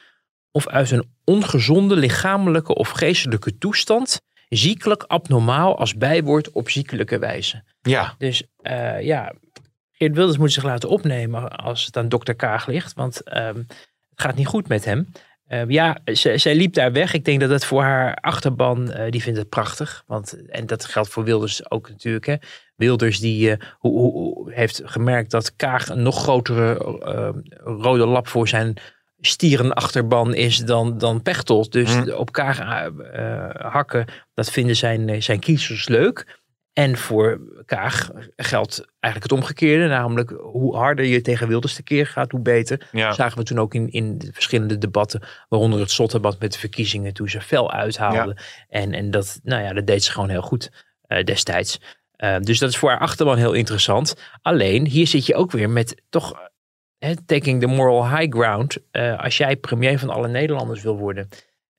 of uit een ongezonde lichamelijke of geestelijke toestand. Ziekelijk abnormaal als bijwoord op ziekelijke wijze. Ja, Dus ja, Geert Wilders moet zich laten opnemen als het aan dokter Kaag ligt. Want ehm, het gaat niet goed met hem. Eh, ja, zij liep daar weg. Ik denk dat het voor haar achterban, eh, die vindt het prachtig. Want, en dat geldt voor Wilders ook natuurlijk. Hè. Wilders die eh, hoe, hoe- heeft gemerkt dat Kaag een nog grotere eh, rode lap voor zijn stierenachterban is dan, dan Pechtold. Dus Mm. op Kaag eh, hakken, dat vinden zijn, zijn kiezers leuk. En voor Kaag geldt eigenlijk het omgekeerde. Namelijk, hoe harder je tegen Wilders tekeer gaat, hoe beter. Ja. Zagen we toen ook in, in de verschillende debatten. Waaronder het slotdebat met de verkiezingen. Toen ze fel uithaalden. En, en dat, nou ja, dat deed ze gewoon heel goed eh, destijds. Eh, dus dat is voor haar achterban heel interessant. Alleen, hier zit je ook weer met toch... hè, taking the moral high ground. Eh, als jij premier van alle Nederlanders wil worden...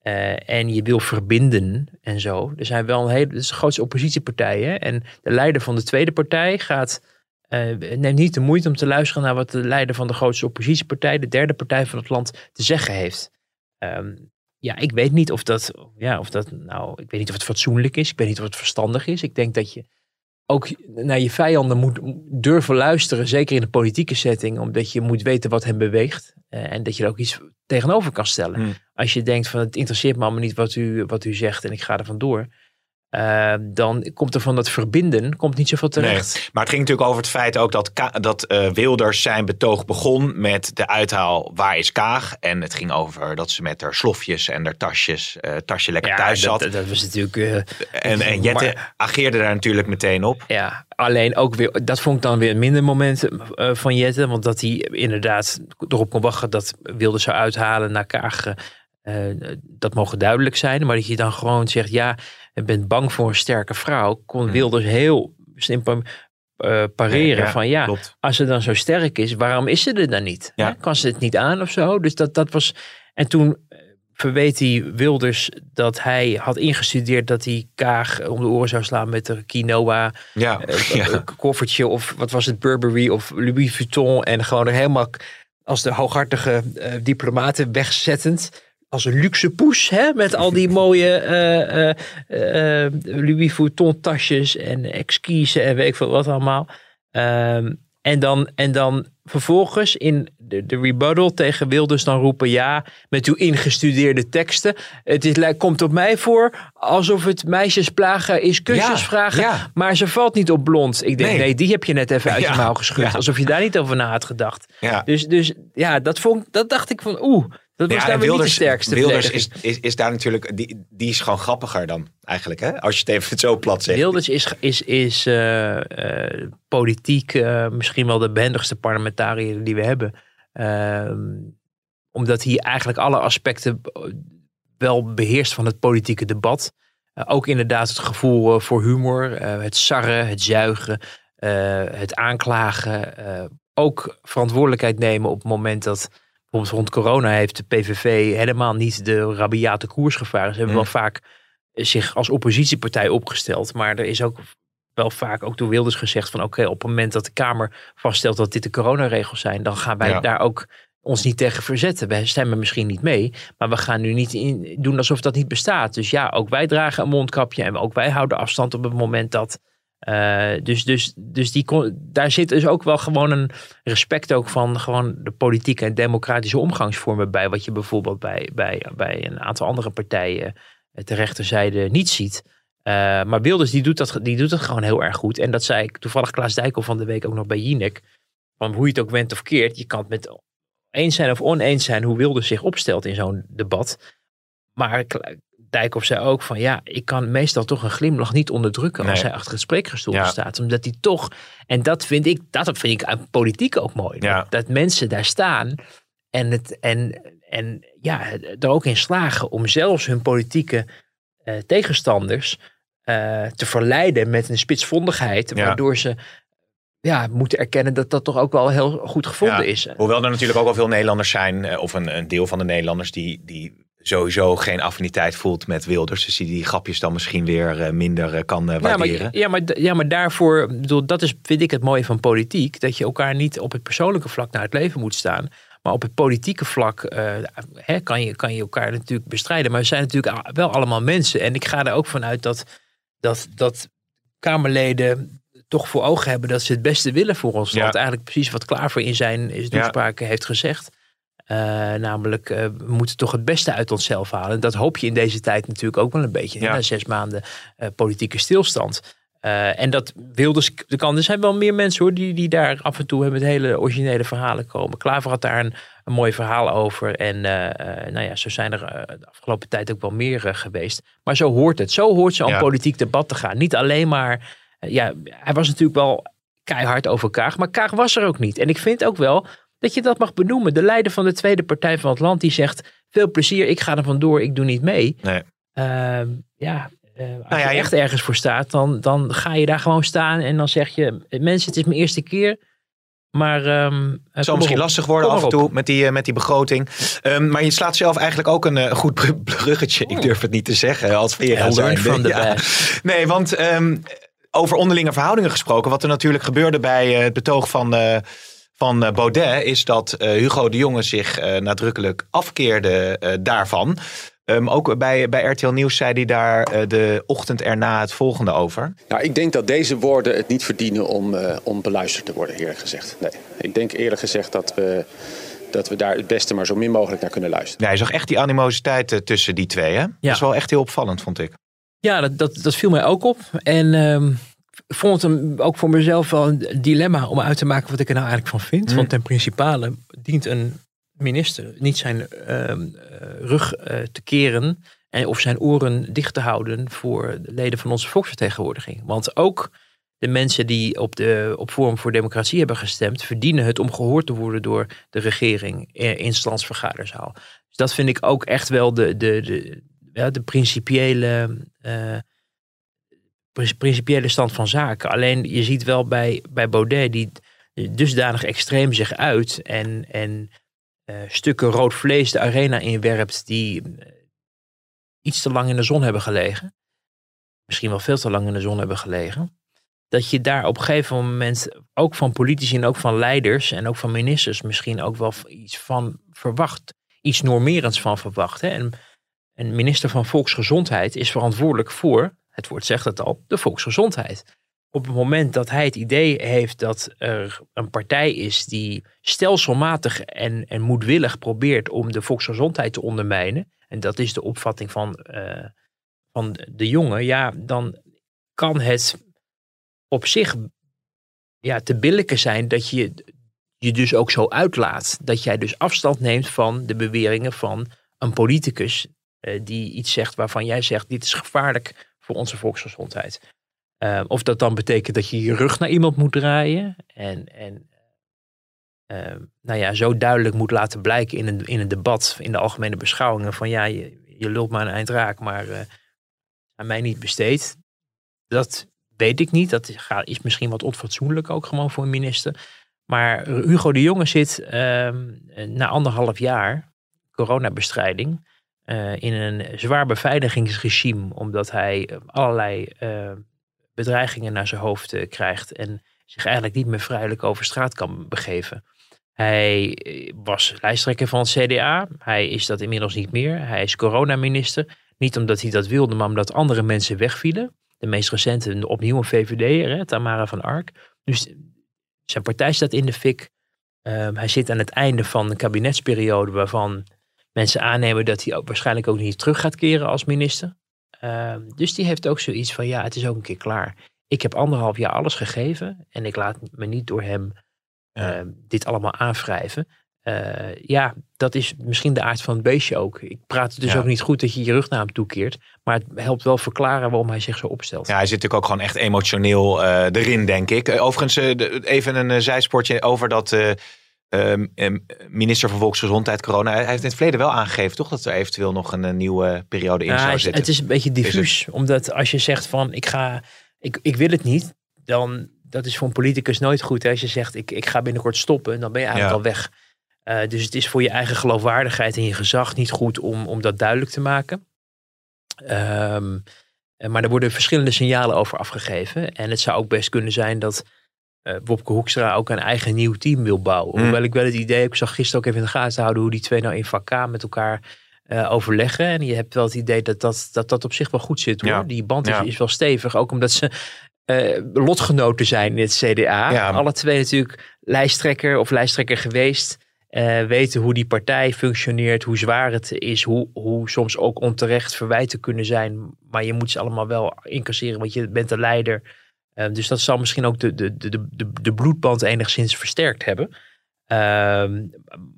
eh, en je wil verbinden en zo. Er zijn wel een hele dat is de grootste oppositiepartijen. En de leider van de tweede partij gaat eh, neemt niet de moeite om te luisteren naar wat de leider van de grootste oppositiepartij, de derde partij van het land, te zeggen heeft. Ehm, ja, ik weet niet of dat, ja, of dat, nou, ik weet niet of het fatsoenlijk is. Ik weet niet of het verstandig is. Ik denk dat je ook naar je vijanden moet durven luisteren, zeker in de politieke setting, omdat je moet weten wat hen beweegt eh, en dat je er ook iets tegenover kan stellen. Hmm. Als je denkt van het interesseert me allemaal niet wat u, wat u zegt en ik ga er vandoor, eh, dan komt er van dat verbinden komt niet zoveel terecht. Nee, maar het ging natuurlijk over het feit ook dat, Ka- dat eh, Wilders zijn betoog begon met de uithaal waar is Kaag? En het ging over dat ze met haar slofjes en haar tasjes, eh, tasje lekker Ja, thuis dat, zat. dat was natuurlijk. eh, en, en Jette maar- ageerde daar natuurlijk meteen op. Ja, alleen ook weer, dat vond ik dan weer een minder moment eh, van Jette. Want dat hij inderdaad erop kon wachten dat Wilde zou uithalen naar Kaag. dat mogen duidelijk zijn. Maar dat je dan gewoon zegt, ja, je bent bang voor een sterke vrouw. Kon Wilders heel simpel eh, pareren ja, van ja, klopt. als ze dan zo sterk is, waarom is ze er dan niet? Ja. Hè? Kan ze het niet aan of zo? Dus dat, dat was. En toen eh, verweet hij Wilders dat hij had ingestudeerd dat hij Kaag om de oren zou slaan met de quinoa Ja, eh, een koffertje of wat was het, Burberry of Louis Vuitton. En gewoon er helemaal als de hooghartige diplomaten wegzettend. Als een luxe poes, hè? met al die mooie eh, eh, Louis Vuitton tasjes en exquise en weet ik veel wat allemaal. Ehm, en, dan, en dan vervolgens in de, de rebuttal tegen Wilders dan roepen... ja, met uw ingestudeerde teksten. Het is, lijkt- komt op mij voor alsof het meisjesplagen is kusjes Ja, vragen. ja. Maar ze valt niet op blond. Ik denk, Nee. nee, die heb je net even uit Ja, je mouw geschud. Alsof je daar niet over na had gedacht. Ja. Dus, dus ja, dat, vond, dat dacht ik van oeh, dat was Ja, daar weer niet de Wilders, sterkste Wilders is, is, is daar natuurlijk, die, die is gewoon grappiger dan eigenlijk, hè? Als je het even zo plat zegt. Wilders is, is, is eh, eh, politiek eh, misschien wel de behendigste parlementariër die we hebben. Ehm, omdat hij eigenlijk alle aspecten wel beheerst van het politieke debat. Ook inderdaad het gevoel voor humor, het sarren, het zuigen, het aanklagen. ook verantwoordelijkheid nemen op het moment dat bijvoorbeeld rond corona heeft de PVV helemaal niet de rabiate koers gevaren. Ze hebben Mm. wel vaak zich als oppositiepartij opgesteld. Maar er is ook wel vaak ook door Wilders gezegd van oké, op het moment dat de Kamer vaststelt dat dit de coronaregels zijn, dan gaan wij Ja. daar ook ons niet tegen verzetten. Wij stemmen misschien niet mee, maar we gaan nu niet in, doen alsof dat niet bestaat. Dus ja, ook wij dragen een mondkapje en ook wij houden afstand op het moment dat. Eh, dus dus, dus die, daar zit dus ook wel gewoon een respect ook van gewoon de politieke en democratische omgangsvormen bij. Wat je bijvoorbeeld bij, bij, bij een aantal andere partijen eh, ter rechterzijde niet ziet. Eh, maar Wilders die doet, dat, die doet dat gewoon heel erg goed. En dat zei ik toevallig Klaas Dijkel van de week ook nog bij Jinek. Van hoe je het ook went of keert. Je kan het met eens zijn of oneens zijn hoe Wilders zich opstelt in zo'n debat. Maar Dijkhoff zei ook van ja, ik kan meestal toch een glimlach niet onderdrukken als hij achter het spreekgestoelte Ja. staat. Omdat hij toch, en dat vind ik, dat vind ik aan politiek ook mooi. Ja. Dat, dat mensen daar staan en, het, en, en ja, er ook in slagen om zelfs hun politieke eh, tegenstanders eh, te verleiden met een spitsvondigheid. Ja. Waardoor ze ja, moeten erkennen dat dat toch ook wel heel goed gevonden Ja, is. Hoewel er natuurlijk ook wel veel Nederlanders zijn, eh, of een, een deel van de Nederlanders, die, die sowieso geen affiniteit voelt met Wilders. Dus die die grapjes dan misschien weer eh, minder eh, kan eh, Ja waarderen. maar, ja, maar, ja, maar daarvoor, bedoel, dat is, vind ik het mooie van politiek. Dat je elkaar niet op het persoonlijke vlak naar het leven moet staan. Maar op het politieke vlak hè, kan, je, kan je elkaar natuurlijk bestrijden. Maar we zijn natuurlijk wel allemaal mensen. En ik ga er ook vanuit dat, dat, dat Kamerleden toch voor ogen hebben dat ze het beste willen voor ons Ja. land. Eigenlijk precies wat Klaver in zijn, zijn Ja. toespraak heeft gezegd. Uh, namelijk, uh, we moeten toch het beste uit onszelf halen. Dat hoop je in deze tijd natuurlijk ook wel een beetje. Ja. Na zes maanden uh, politieke stilstand. en dat Wilders de kan. Er zijn wel meer mensen hoor, die, die daar af en toe met hele originele verhalen komen. Klaver had daar een, een mooi verhaal over. En nou ja, zo zijn er de afgelopen tijd ook wel meer geweest. Maar zo hoort het. Zo hoort ze aan ja. politiek debat te gaan. Niet alleen maar. ja, hij was natuurlijk wel keihard over Kaag. Maar Kaag was er ook niet. En ik vind ook wel dat je dat mag benoemen. De leider van de tweede partij van het land die zegt: veel plezier, ik ga er vandoor, ik doe niet mee. Nee. Uh, ja, uh, als nou ja, je echt ergens voor staat, dan, dan ga je daar gewoon staan en dan zeg je: mensen, het is mijn eerste keer. Maar um, het zal misschien lastig worden af en toe met die, met die begroting. Um, maar je slaat zelf eigenlijk ook een uh, goed bruggetje. Ik durf het niet te zeggen als zijn. Van de ja. Nee, want um, over onderlinge verhoudingen gesproken. Wat er natuurlijk gebeurde bij het betoog van van eh, Baudet is dat eh, Hugo de Jonge zich eh, nadrukkelijk afkeerde daarvan. Um, ook bij, bij RTL Nieuws zei hij daar de ochtend erna het volgende over. Nou, ik denk dat deze woorden het niet verdienen om, om beluisterd te worden, eerlijk gezegd. Nee, ik denk eerlijk gezegd dat we, dat we daar het beste maar zo min mogelijk naar kunnen luisteren. Ja, je zag echt die animositeit tussen die twee. Hè? Ja. Dat is wel echt heel opvallend, vond ik. Ja, dat, dat, dat viel mij ook op. En um, vond het hem ook voor mezelf wel een dilemma om uit te maken wat ik er nou eigenlijk van vind. Mm. Want ten principale dient een minister niet zijn uh, rug uh, te keren en of zijn oren dicht te houden voor de leden van onze volksvertegenwoordiging. Want ook de mensen die op, de, op Forum voor Democratie hebben gestemd, verdienen het om gehoord te worden door de regering in standsvergaderzaal. Dus dat vind ik ook echt wel de, de, de, ja, de principiële uh, principiële stand van zaken. Alleen je ziet wel bij, bij Baudet die dusdanig extreem zich uit en, en uh, stukken rood vlees de arena inwerpt die uh, iets te lang in de zon hebben gelegen. Misschien wel veel te lang in de zon hebben gelegen. Dat je daar op een gegeven moment ook van politici en ook van leiders en ook van ministers misschien ook wel iets van verwacht. Iets normerends van verwacht. Hè? En een minister van Volksgezondheid is verantwoordelijk voor het woord zegt het al, de volksgezondheid. Op het moment dat hij het idee heeft dat er een partij is die stelselmatig en, en moedwillig probeert om de volksgezondheid te ondermijnen, en dat is de opvatting van, uh, van de jongen, ja, dan kan het op zich ja, te billijken zijn dat je je dus ook zo uitlaat. Dat jij dus afstand neemt van de beweringen van een politicus uh, die iets zegt waarvan jij zegt, dit is gevaarlijk voor onze volksgezondheid. Uh, of dat dan betekent dat je je rug naar iemand moet draaien. En, en uh, nou ja, zo duidelijk moet laten blijken in een, in een debat, in de algemene beschouwingen. Van ja, je, je lult maar een eind raak, maar uh, aan mij niet besteed. Dat weet ik niet. Dat is misschien wat onfatsoenlijk ook gewoon voor een minister. Maar Hugo de Jonge zit ehm, na anderhalf jaar coronabestrijding uh, in een zwaar beveiligingsregime, omdat hij eh, allerlei uh, bedreigingen naar zijn hoofd krijgt en zich eigenlijk niet meer vrijelijk over straat kan begeven. Hij was lijsttrekker van het CDA. Hij is dat inmiddels niet meer. Hij is coronaminister. Niet omdat hij dat wilde, maar omdat andere mensen wegvielen. De meest recente, opnieuw een VVD'er, Tamara van Ark. Dus zijn partij staat in de fik. Uh, hij zit aan het einde van een kabinetsperiode waarvan mensen aannemen dat hij ook waarschijnlijk ook niet terug gaat keren als minister. Uh, dus die heeft ook zoiets van, ja, het is ook een keer klaar. Ik heb anderhalf jaar alles gegeven en ik laat me niet door hem uh, dit allemaal aanwrijven. Uh, ja, dat is misschien de aard van het beestje ook. Ik praat dus Ja. ook niet goed dat je je rug naar hem toekeert. Maar het helpt wel verklaren waarom hij zich zo opstelt. Ja, hij zit natuurlijk ook gewoon echt emotioneel eh, erin, denk ik. Eh, Overigens, eh, even een eh, zijsportje over dat eh, ehm, minister van Volksgezondheid, corona. Hij heeft in het verleden wel aangegeven, toch? Dat er eventueel nog een, eh, nieuwe periode in Ja, zou zitten. het is een beetje diffuus. Omdat als je zegt van ik ga, ik, ik wil het niet, dan dat is voor een politicus nooit goed. hè. Als je zegt ik, ik ga binnenkort stoppen, dan ben je eigenlijk Ja. al weg. Eh, dus het is voor je eigen geloofwaardigheid en je gezag niet goed om, om dat duidelijk te maken. Ehm, eh, maar er worden verschillende signalen over afgegeven. En het zou ook best kunnen zijn dat eh Wopke Hoekstra ook een eigen nieuw team wil bouwen. Mm. Hoewel ik wel het idee heb, ik zag gisteren ook even in de gaten houden hoe die twee nou in vak K met elkaar eh, overleggen. En je hebt wel het idee dat dat, dat, dat op zich wel goed zit hoor. Ja. Die band is, Ja. is wel stevig, ook omdat ze eh, lotgenoten zijn in het CDA. Ja. Alle twee natuurlijk lijsttrekker of lijsttrekker geweest. eh, weten hoe die partij functioneert, hoe zwaar het is, hoe, hoe soms ook onterecht verwijten kunnen zijn. Maar je moet ze allemaal wel incasseren, want je bent de leider. Eh, dus dat zal misschien ook de, de, de, de, de bloedband enigszins versterkt hebben. Ehm,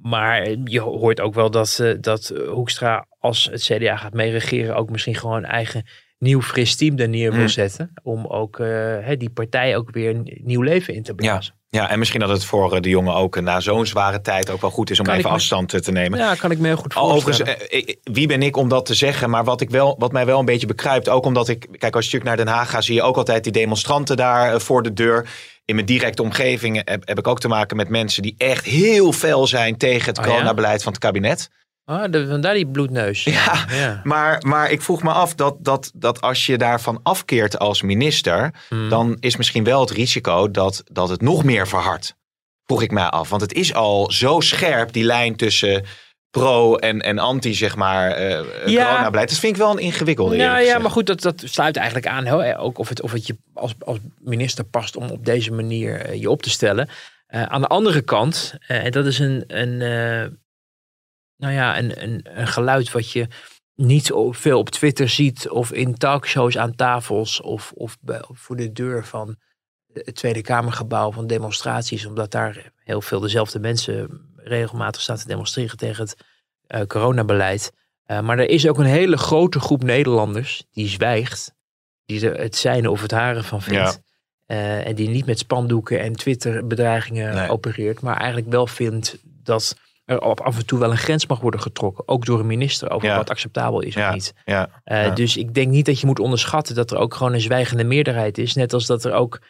maar je hoort ook wel dat, eh, dat Hoekstra, als het CDA gaat meeregeren, ook misschien gewoon eigen nieuw fris team er neer wil Hmm. zetten. Om ook eh, hè, die partij ook weer een nieuw leven in te Ja. blazen. ja, en misschien dat het voor eh, de jongen ook eh, na zo'n zware tijd ook wel goed is om Kan even me- afstand te nemen. Ja, kan ik me heel goed voorstellen. Overigens, wie ben ik om dat te zeggen? Maar wat, ik wel, wat mij wel een beetje bekruipt, ook omdat ik... Kijk, als je natuurlijk naar Den Haag gaat, zie je ook altijd die demonstranten daar voor de deur. In mijn directe omgeving heb, heb ik ook te maken met mensen die echt heel fel zijn tegen het Oh ja? coronabeleid van het kabinet. Ah, de, vandaar die bloedneus. Ja, ja. Maar, maar ik vroeg me af dat, dat, dat als je daarvan afkeert als minister, Hmm. dan is misschien wel het risico dat, dat het nog meer verhardt. Vroeg ik mij af. Want het is al zo scherp, die lijn tussen pro en, en anti, zeg maar, Ja. coronabeleid. Dat vind ik wel een ingewikkelde. Nou ja, maar goed, dat, dat sluit eigenlijk aan. Hè? Ook of het, of het je als, als minister past om op deze manier eh, je op te stellen. Aan de andere kant, en dat is een, een, nou ja, een, een, een geluid wat je niet veel op Twitter ziet of in talkshows aan tafels of, of voor de deur van het Tweede Kamergebouw van demonstraties, omdat daar heel veel dezelfde mensen regelmatig staan te demonstreren tegen het eh, coronabeleid. Eh, maar er is ook een hele grote groep Nederlanders die zwijgt, die er het zijne of het haren van vindt. Ja. Eh, en die niet met spandoeken en Twitter-bedreigingen Nee. opereert, maar eigenlijk wel vindt dat er op af en toe wel een grens mag worden getrokken, ook door een minister, over Ja. wat acceptabel is Ja, of niet. ja, Eh, ja. Dus ik denk niet dat je moet onderschatten dat er ook gewoon een zwijgende meerderheid is. Net als dat er ook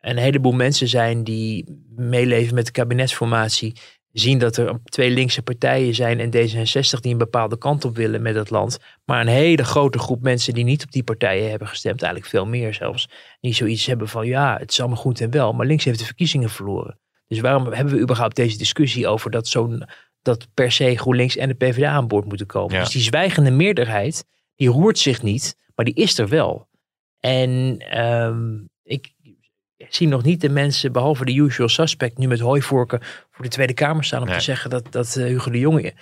een heleboel mensen zijn die meeleven met de kabinetsformatie. Zien dat er twee linkse partijen zijn en D66 die een bepaalde kant op willen met het land. Maar een hele grote groep mensen die niet op die partijen hebben gestemd, eigenlijk veel meer zelfs. Die zoiets hebben van ja, het is allemaal goed en wel, maar links heeft de verkiezingen verloren. Dus waarom hebben we überhaupt deze discussie over dat, zo'n, dat per se GroenLinks en de PvdA aan boord moeten komen? Ja. Dus die zwijgende meerderheid, die roert zich niet, maar die is er wel. En ehm, ik zie nog niet de mensen, behalve de usual suspect, nu met hooivorken voor de Tweede Kamer staan om Nee. te zeggen dat, dat eh, Hugo de Jonge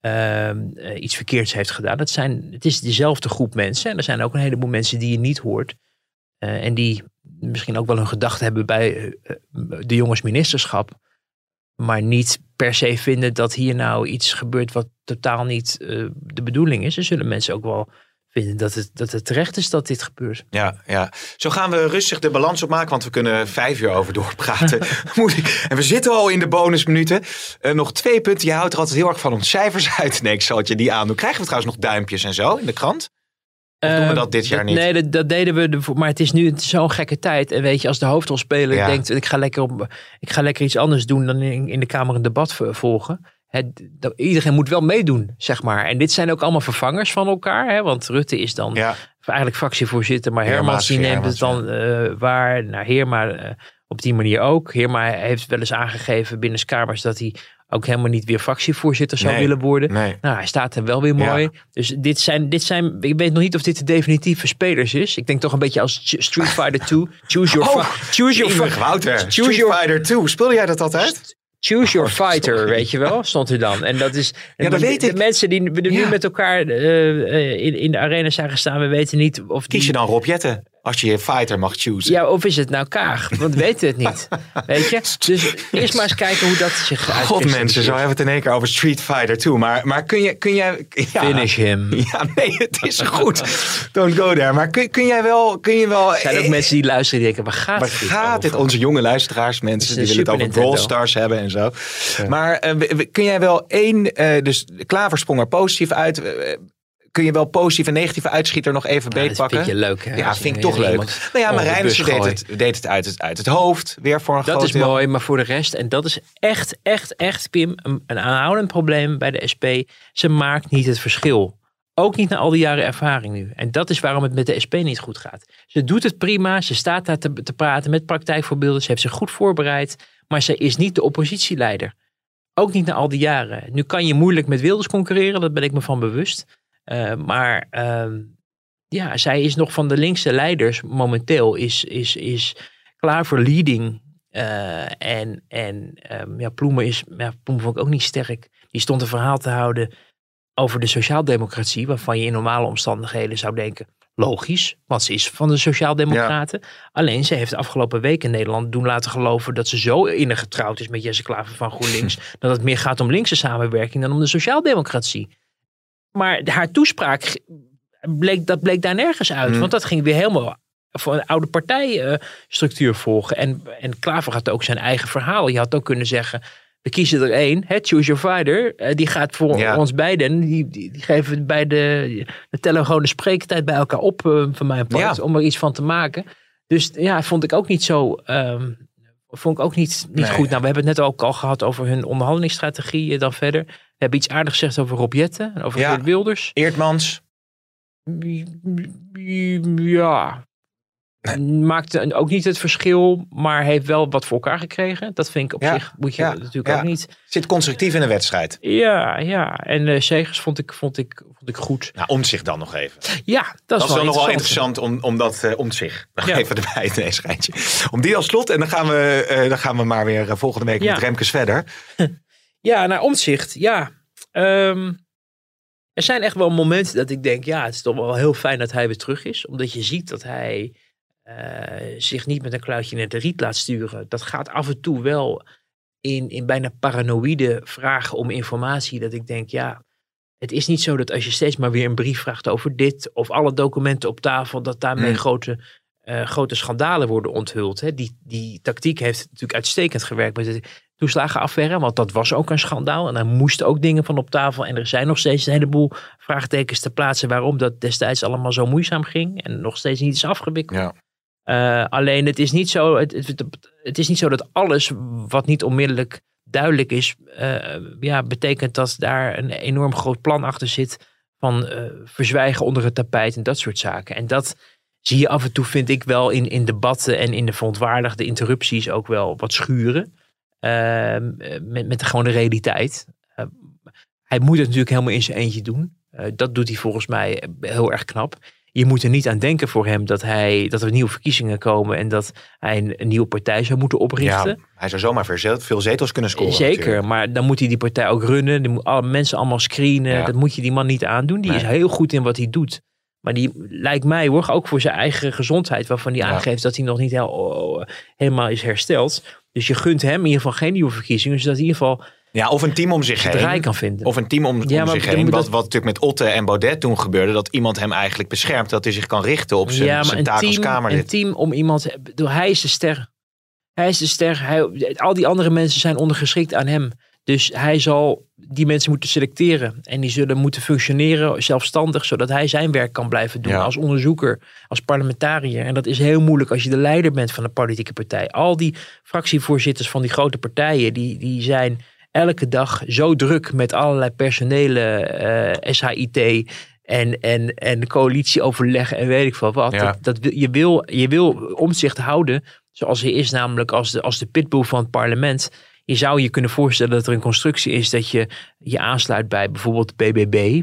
ehm, eh, iets verkeerds heeft gedaan. Dat zijn, het is dezelfde groep mensen. En er zijn ook een heleboel mensen die je niet hoort. eh, en die misschien ook wel hun gedachten hebben bij de jongens ministerschap. Maar niet per se vinden dat hier nou iets gebeurt wat totaal niet eh, de bedoeling is. Er zullen mensen ook wel vinden dat het, dat het terecht is dat dit gebeurt. Ja, ja, zo gaan we rustig de balans opmaken, want we kunnen vijf uur over doorpraten. Moet ik- en we zitten al in de bonusminuten. Eh, nog twee punten. Je houdt er altijd heel erg van om cijfers uit. Nee, ik zal het je die aandoen. Krijgen we trouwens nog duimpjes en zo in de krant? Of doen we Eh, dat dit jaar niet? Nee, dat, dat deden we. Maar het is nu zo'n gekke tijd. En weet je, als de hoofdrolspeler Ja. denkt: ik ga, lekker op, ik ga lekker iets anders doen dan in, in de Kamer een debat volgen. Het, dat- iedereen moet wel meedoen, zeg maar. En dit zijn ook allemaal vervangers van elkaar. Hè? Want Rutte is dan Ja, eigenlijk fractievoorzitter. Maar Hermans die neemt het dan eh, waar. Nou, Heerma eh, op die manier ook. Heerma heeft wel eens aangegeven binnen kamers dat hij ook helemaal niet weer fractievoorzitter zou Nee, willen worden. nee. Nou, hij staat er wel weer mooi. Ja. Dus dit zijn, dit zijn, ik weet nog niet of dit de definitieve spelers is. Ik denk toch een beetje als Street Fighter 2. Choose your, Oh, choose your, Eeuwig fi- Wouter. choose Street your, Fighter 2. Speelde jij dat altijd? choose your fighter, weet je wel, stond er dan. En dat is, Ja, dat de, weet de ik. mensen die we nu Ja. met elkaar eh, eh, in, in de arena zijn gestaan, we weten niet of die... Kies je dan Rob Jetten als je je fighter mag choose? Ja, of is het nou Kaag? Want we weten het niet. Weet je? Dus eerst maar eens kijken hoe dat zich God uitkristalliseert. mensen, zo hebben we het in één keer over Street Fighter 2. Maar, maar kun, je, kun jij... Ja, Finish him. Ja, nee, het is goed. Don't go there. Maar kun, kun jij wel... Kun je wel Er zijn ook eh, mensen die luisteren die denken, waar gaat Waar dit gaat dit? Onze jonge luisteraars, mensen, die willen het over Brawl. Stars hebben en zo. Maar eh, kun jij wel één, eh, dus Klaver sprong er positief uit. Kun je wel positieve en negatieve uitschieter nog even Nou, dat beetpakken? vind je leuk, hè? Ja, vind ik toch leuk. Nou ja, bus deed het, deed het, uit, het uit het hoofd. Weer voor een Dat groot is mooi, maar voor de rest, en dat is echt, echt, echt, Pim, een, een aanhoudend probleem bij de SP. Ze maakt niet het verschil. Ook niet na al die jaren ervaring nu. En dat is waarom het met de SP niet goed gaat. Ze doet het prima, ze staat daar te, te praten met praktijkvoorbeelden. Ze heeft zich goed voorbereid, maar ze is niet de oppositieleider. Ook niet na al die jaren. Nu kan je moeilijk met Wilders concurreren, daar ben ik me van bewust. Eh, maar ehm, ja, zij is nog van de linkse leiders momenteel, is, is, is klaar voor leading. Eh, en en ehm, ja, Ploemen, is, ja, Ploemen vond ik ook niet sterk. Die stond een verhaal te houden over de sociaaldemocratie, waarvan je in normale omstandigheden zou denken, logisch, want ze is van de sociaaldemocraten. Alleen ze heeft de afgelopen week in Nederland doen laten geloven dat ze zo innig getrouwd is met Jesse Klaver van GroenLinks, dat het meer gaat om linkse samenwerking dan om de sociaaldemocratie. Maar haar toespraak bleek, dat bleek daar nergens uit, Hmm. want dat ging weer helemaal voor een oude partijstructuur volgen. En, en Klaver had ook zijn eigen verhaal. Je had ook kunnen zeggen, we kiezen er één, hè, choose your fighter. Eh, die gaat voor Ja. ons beiden. Die, die, die geven bij de, de tellen gewoon de spreektijd bij elkaar op, eh, van mijn part, Ja. om er iets van te maken. Dus ja, vond ik ook niet zo. ehm, vond ik ook niet, niet Nee. goed. Nou, we hebben het net ook al gehad over hun onderhandelingsstrategie. eh, Dan verder. We hebben iets aardigs gezegd over Rob Jetten en over Ja. Wilders. Eertmans. Ja. Maakte ook niet het verschil, maar heeft wel wat voor elkaar gekregen. Dat vind ik op Ja, zich, moet je ja, natuurlijk ook niet. Zit constructief in de wedstrijd. Ja, ja. En eh Segers vond ik, vond, ik, goed. Nou, om zich dan nog even. Ja, dat, Dat, is is wel nog wel interessant. om, om dat eh, om zich Ja. even erbij te nee, schijntje. Om die als slot en dan gaan we, eh, dan gaan we maar weer eh, volgende week Ja. met Remkes verder. Ja, naar omzicht. Ja. Ehm, er zijn echt wel momenten dat ik denk, ja, het is toch wel heel fijn dat hij weer terug is. Omdat je ziet dat hij zich niet met een kluitje naar de riet laat sturen. Dat gaat af en toe wel in, in bijna paranoïde vragen om informatie. Dat ik denk, ja, het is niet zo dat als je steeds maar weer een brief vraagt over dit. Of alle documenten op tafel, dat daarmee Mm. grote, eh, grote schandalen worden onthuld. Hè. Die, die tactiek heeft natuurlijk uitstekend gewerkt met de toeslagenaffaire. Want dat was ook een schandaal. En daar moesten ook dingen van op tafel. En er zijn nog steeds een heleboel vraagtekens te plaatsen. Waarom dat destijds allemaal zo moeizaam ging. En nog steeds niet is afgewikkeld. Ja. Eh, alleen het is, niet zo, het, het, het is niet zo dat alles wat niet onmiddellijk duidelijk is, eh, ja, betekent dat daar een enorm groot plan achter zit van eh, verzwijgen onder het tapijt en dat soort zaken. En dat zie je af en toe, vind ik wel, in, in debatten en in de verontwaardigde interrupties ook wel wat schuren. Eh, met, met gewoon de realiteit. Eh, hij moet het natuurlijk helemaal in zijn eentje doen. Dat doet hij volgens mij heel erg knap. Je moet er niet aan denken voor hem dat, hij, dat er nieuwe verkiezingen komen en dat hij een, een nieuwe partij zou moeten oprichten. Ja, hij zou zomaar veel veel zetels kunnen scoren. Zeker, natuurlijk. maar dan moet hij die partij ook runnen. Die moet alle mensen allemaal screenen. Ja. Dat moet je die man niet aandoen. Die Nee. is heel goed in wat hij doet. Maar die lijkt mij hoor, ook voor zijn eigen gezondheid, waarvan hij Ja. aangeeft dat hij nog niet heel, oh, helemaal is hersteld. Dus je gunt hem in ieder geval geen nieuwe verkiezingen, zodat hij in ieder geval Ja, of een team om zich heen. kan vinden. Of een team om, Ja, om zich heen. Wat, dat- wat natuurlijk met Otte en Baudet toen gebeurde. Dat iemand hem eigenlijk beschermt. Dat hij zich kan richten op zijn, ja, zijn een taak als team, een team om iemand. Hij is de ster. Hij is de ster. Hij, al die andere mensen zijn ondergeschikt aan hem. Dus hij zal die mensen moeten selecteren. En die zullen moeten functioneren zelfstandig, zodat hij zijn werk kan blijven doen. Ja. Als onderzoeker, als parlementariër. En dat is heel moeilijk als je de leider bent van een politieke partij. Al die fractievoorzitters van die grote partijen, die, die zijn elke dag zo druk met allerlei personele eh, SHIT. En, en, en coalitieoverleg en weet ik veel wat. Ja. Dat, je, wil, je wil omzicht houden zoals hij is, namelijk als de, als de pitbull van het parlement. Je zou je kunnen voorstellen dat er een constructie is dat je je aansluit bij bijvoorbeeld de BBB.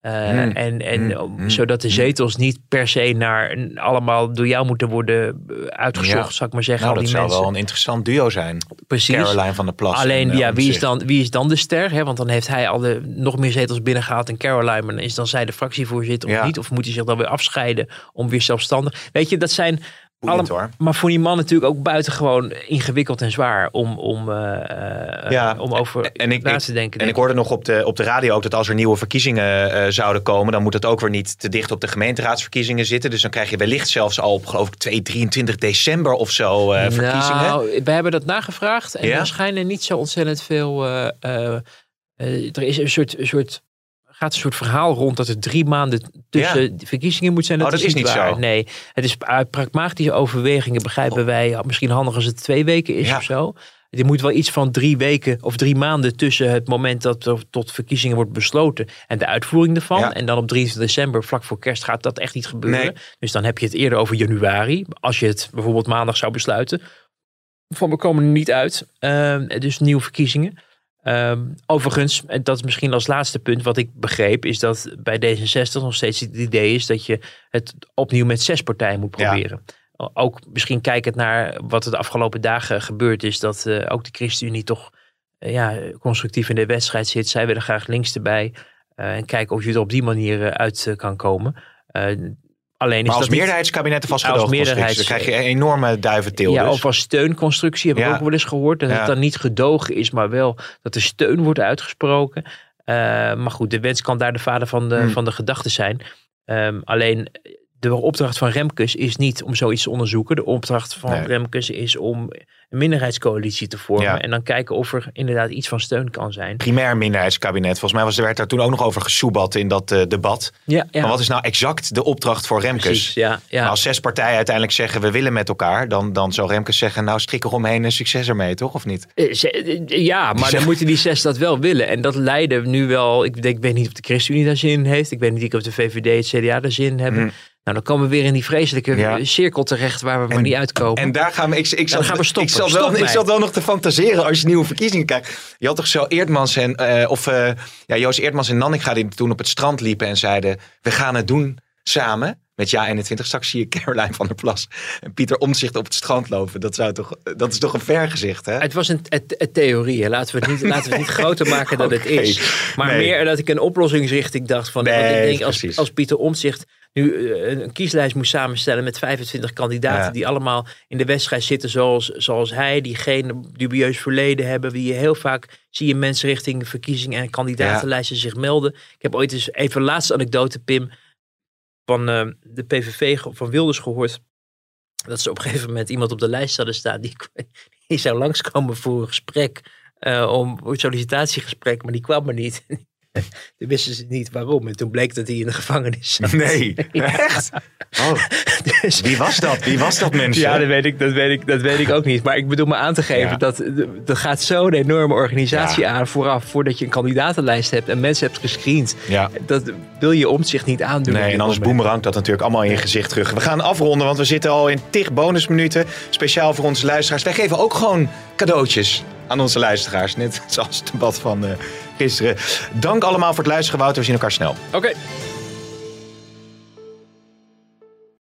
Eh, Hmm. En, en Hmm. om- zodat de zetels niet per se naar allemaal door jou moeten worden eh, uitgezocht, Ja. zou ik maar zeggen. Nou, al dat die zou mensen. wel een interessant duo zijn. Precies. Caroline van der Plas. Alleen, en, eh, ja, wie is, dan, wie is dan de ster? Hè? Want dan heeft hij al de, nog meer zetels binnengehaald en Caroline. Maar dan is dan zij de fractievoorzitter Ja. of niet? Of moet hij zich dan weer afscheiden om weer zelfstandig? Weet je, dat zijn... Boeiend, alle- hoor. Maar voor die man natuurlijk ook buitengewoon ingewikkeld en zwaar om, om, eh, eh, Ja, om over en ik, na te denken. En denk ik hoorde nog op de, op de radio ook dat als er nieuwe verkiezingen eh, zouden komen, dan moet het ook weer niet te dicht op de gemeenteraadsverkiezingen zitten. Dus dan krijg je wellicht zelfs al op geloof ik 2, 23 december of zo eh, verkiezingen. Nou, we hebben dat nagevraagd en Ja? er schijnen niet zo ontzettend veel. er is een soort, een soort, gaat een soort verhaal rond dat er drie maanden tussen Ja. de verkiezingen moet zijn. Oh, dat is niet waar. zo. Nee, het is uit pragmatische overwegingen begrijpen wij. ja, Misschien handig als het twee weken is Ja. of zo. Er moet wel iets van drie weken of drie maanden tussen het moment dat er tot verkiezingen wordt besloten en de uitvoering ervan. Ja. En dan op 23 december, vlak voor kerst, gaat dat echt niet gebeuren. Nee. Dus dan heb je het eerder over januari. Als je het bijvoorbeeld maandag zou besluiten. Van we komen er niet uit. Ehm, dus nieuwe verkiezingen. Ehm, overigens, en dat is misschien als laatste punt wat ik begreep, is dat bij D66 nog steeds het idee is dat je het opnieuw met zes partijen moet Ja. proberen. ook misschien kijkend naar wat er de afgelopen dagen gebeurd is, dat eh, ook de ChristenUnie toch eh, ja, constructief in de wedstrijd zit. Zij willen graag links erbij. eh, en kijken of je er op die manier uit kan komen. Alleen is Maar als dat meerderheidskabinetten Als vastgedoogd meerderheids- dan krijg je een enorme duiventil. Ja, dus. of als steunconstructie heb ik Ja. ook wel eens gehoord. Dat Ja. het dan niet gedogen is, maar wel dat er steun wordt uitgesproken. Eh, maar goed, de wens kan daar de vader van de, Hmm. van de gedachte zijn. Ehm, alleen de opdracht van Remkes is niet om zoiets te onderzoeken. De opdracht van Nee. Remkes is om een minderheidscoalitie te vormen. Ja. En dan kijken of er inderdaad iets van steun kan zijn. Primair minderheidskabinet. Volgens mij was, er werd daar toen ook nog over gesoebat in dat eh, debat. Ja, ja. Maar wat is nou exact de opdracht voor Remkes? Precies, ja, ja. Maar als zes partijen uiteindelijk zeggen we willen met elkaar, dan, dan zou Remkes zeggen, nou strik eromheen en succes ermee, toch? Of niet? Eh, eh, Ja, maar dan moeten die zes dat wel willen. En dat leidde nu wel. Ik, denk, ik weet niet of de ChristenUnie daar zin in heeft. Ik weet niet of de VVD, het CDA daar zin in hebben. Nou, dan komen we weer in die vreselijke. Ja. cirkel terecht waar we maar niet uitkomen. En daar gaan we. Ik, ik, zat, gaan we stoppen. Ik Stop wel, ik nog te fantaseren als je nieuwe verkiezingen kijkt. Je had toch zo Eerdmans en. eh, of eh, ja, Joost Eerdmans en Nanninga die toen op het strand liepen en zeiden: We gaan het doen samen. Met Ja 21. Straks zie je Caroline van der Plas en Pieter Omtzigt op het strand lopen. Dat, zou toch, dat is toch een vergezicht, hè? Het was een, theorie. hè. Laten we het niet, laten we het niet groter maken dan het is. Maar Nee. meer dat ik een oplossingsrichting dacht van. Nee, ik denk als, als Pieter Omtzigt nu eh, een kieslijst moest samenstellen met 25 kandidaten Ja. die allemaal in de wedstrijd zitten zoals, zoals hij, die geen dubieus verleden hebben, wie je heel vaak zie je mensen richting verkiezingen en kandidatenlijsten zich melden. Ik heb ooit eens even een laatste anekdote, Pim, van eh, de PVV van Wilders gehoord. Dat ze op een gegeven moment iemand op de lijst hadden staan die, die zou langskomen voor een gesprek, eh, om voor een sollicitatiegesprek, maar die kwam er niet. Toen wisten ze niet waarom. En toen bleek dat hij in de gevangenis zat. Nee, Ja. echt? Oh, wie was dat? Wie was dat mensen? Ja, dat weet, ik, dat, weet ik, dat weet ik ook niet. Maar ik bedoel me aan te geven Ja. dat er gaat zo'n enorme organisatie aan vooraf. Voordat je een kandidatenlijst hebt en mensen hebt gescreend. Ja. Dat wil je om zich niet aandoen. Nee, en anders moment. boemerang dat natuurlijk allemaal in je gezicht terug. We gaan afronden, want we zitten al in tig bonusminuten. Speciaal voor onze luisteraars. Wij geven ook gewoon cadeautjes aan onze luisteraars. Net zoals het debat van eh, gisteren. Dank allemaal voor het luisteren, Wouter. We zien elkaar snel. Oké.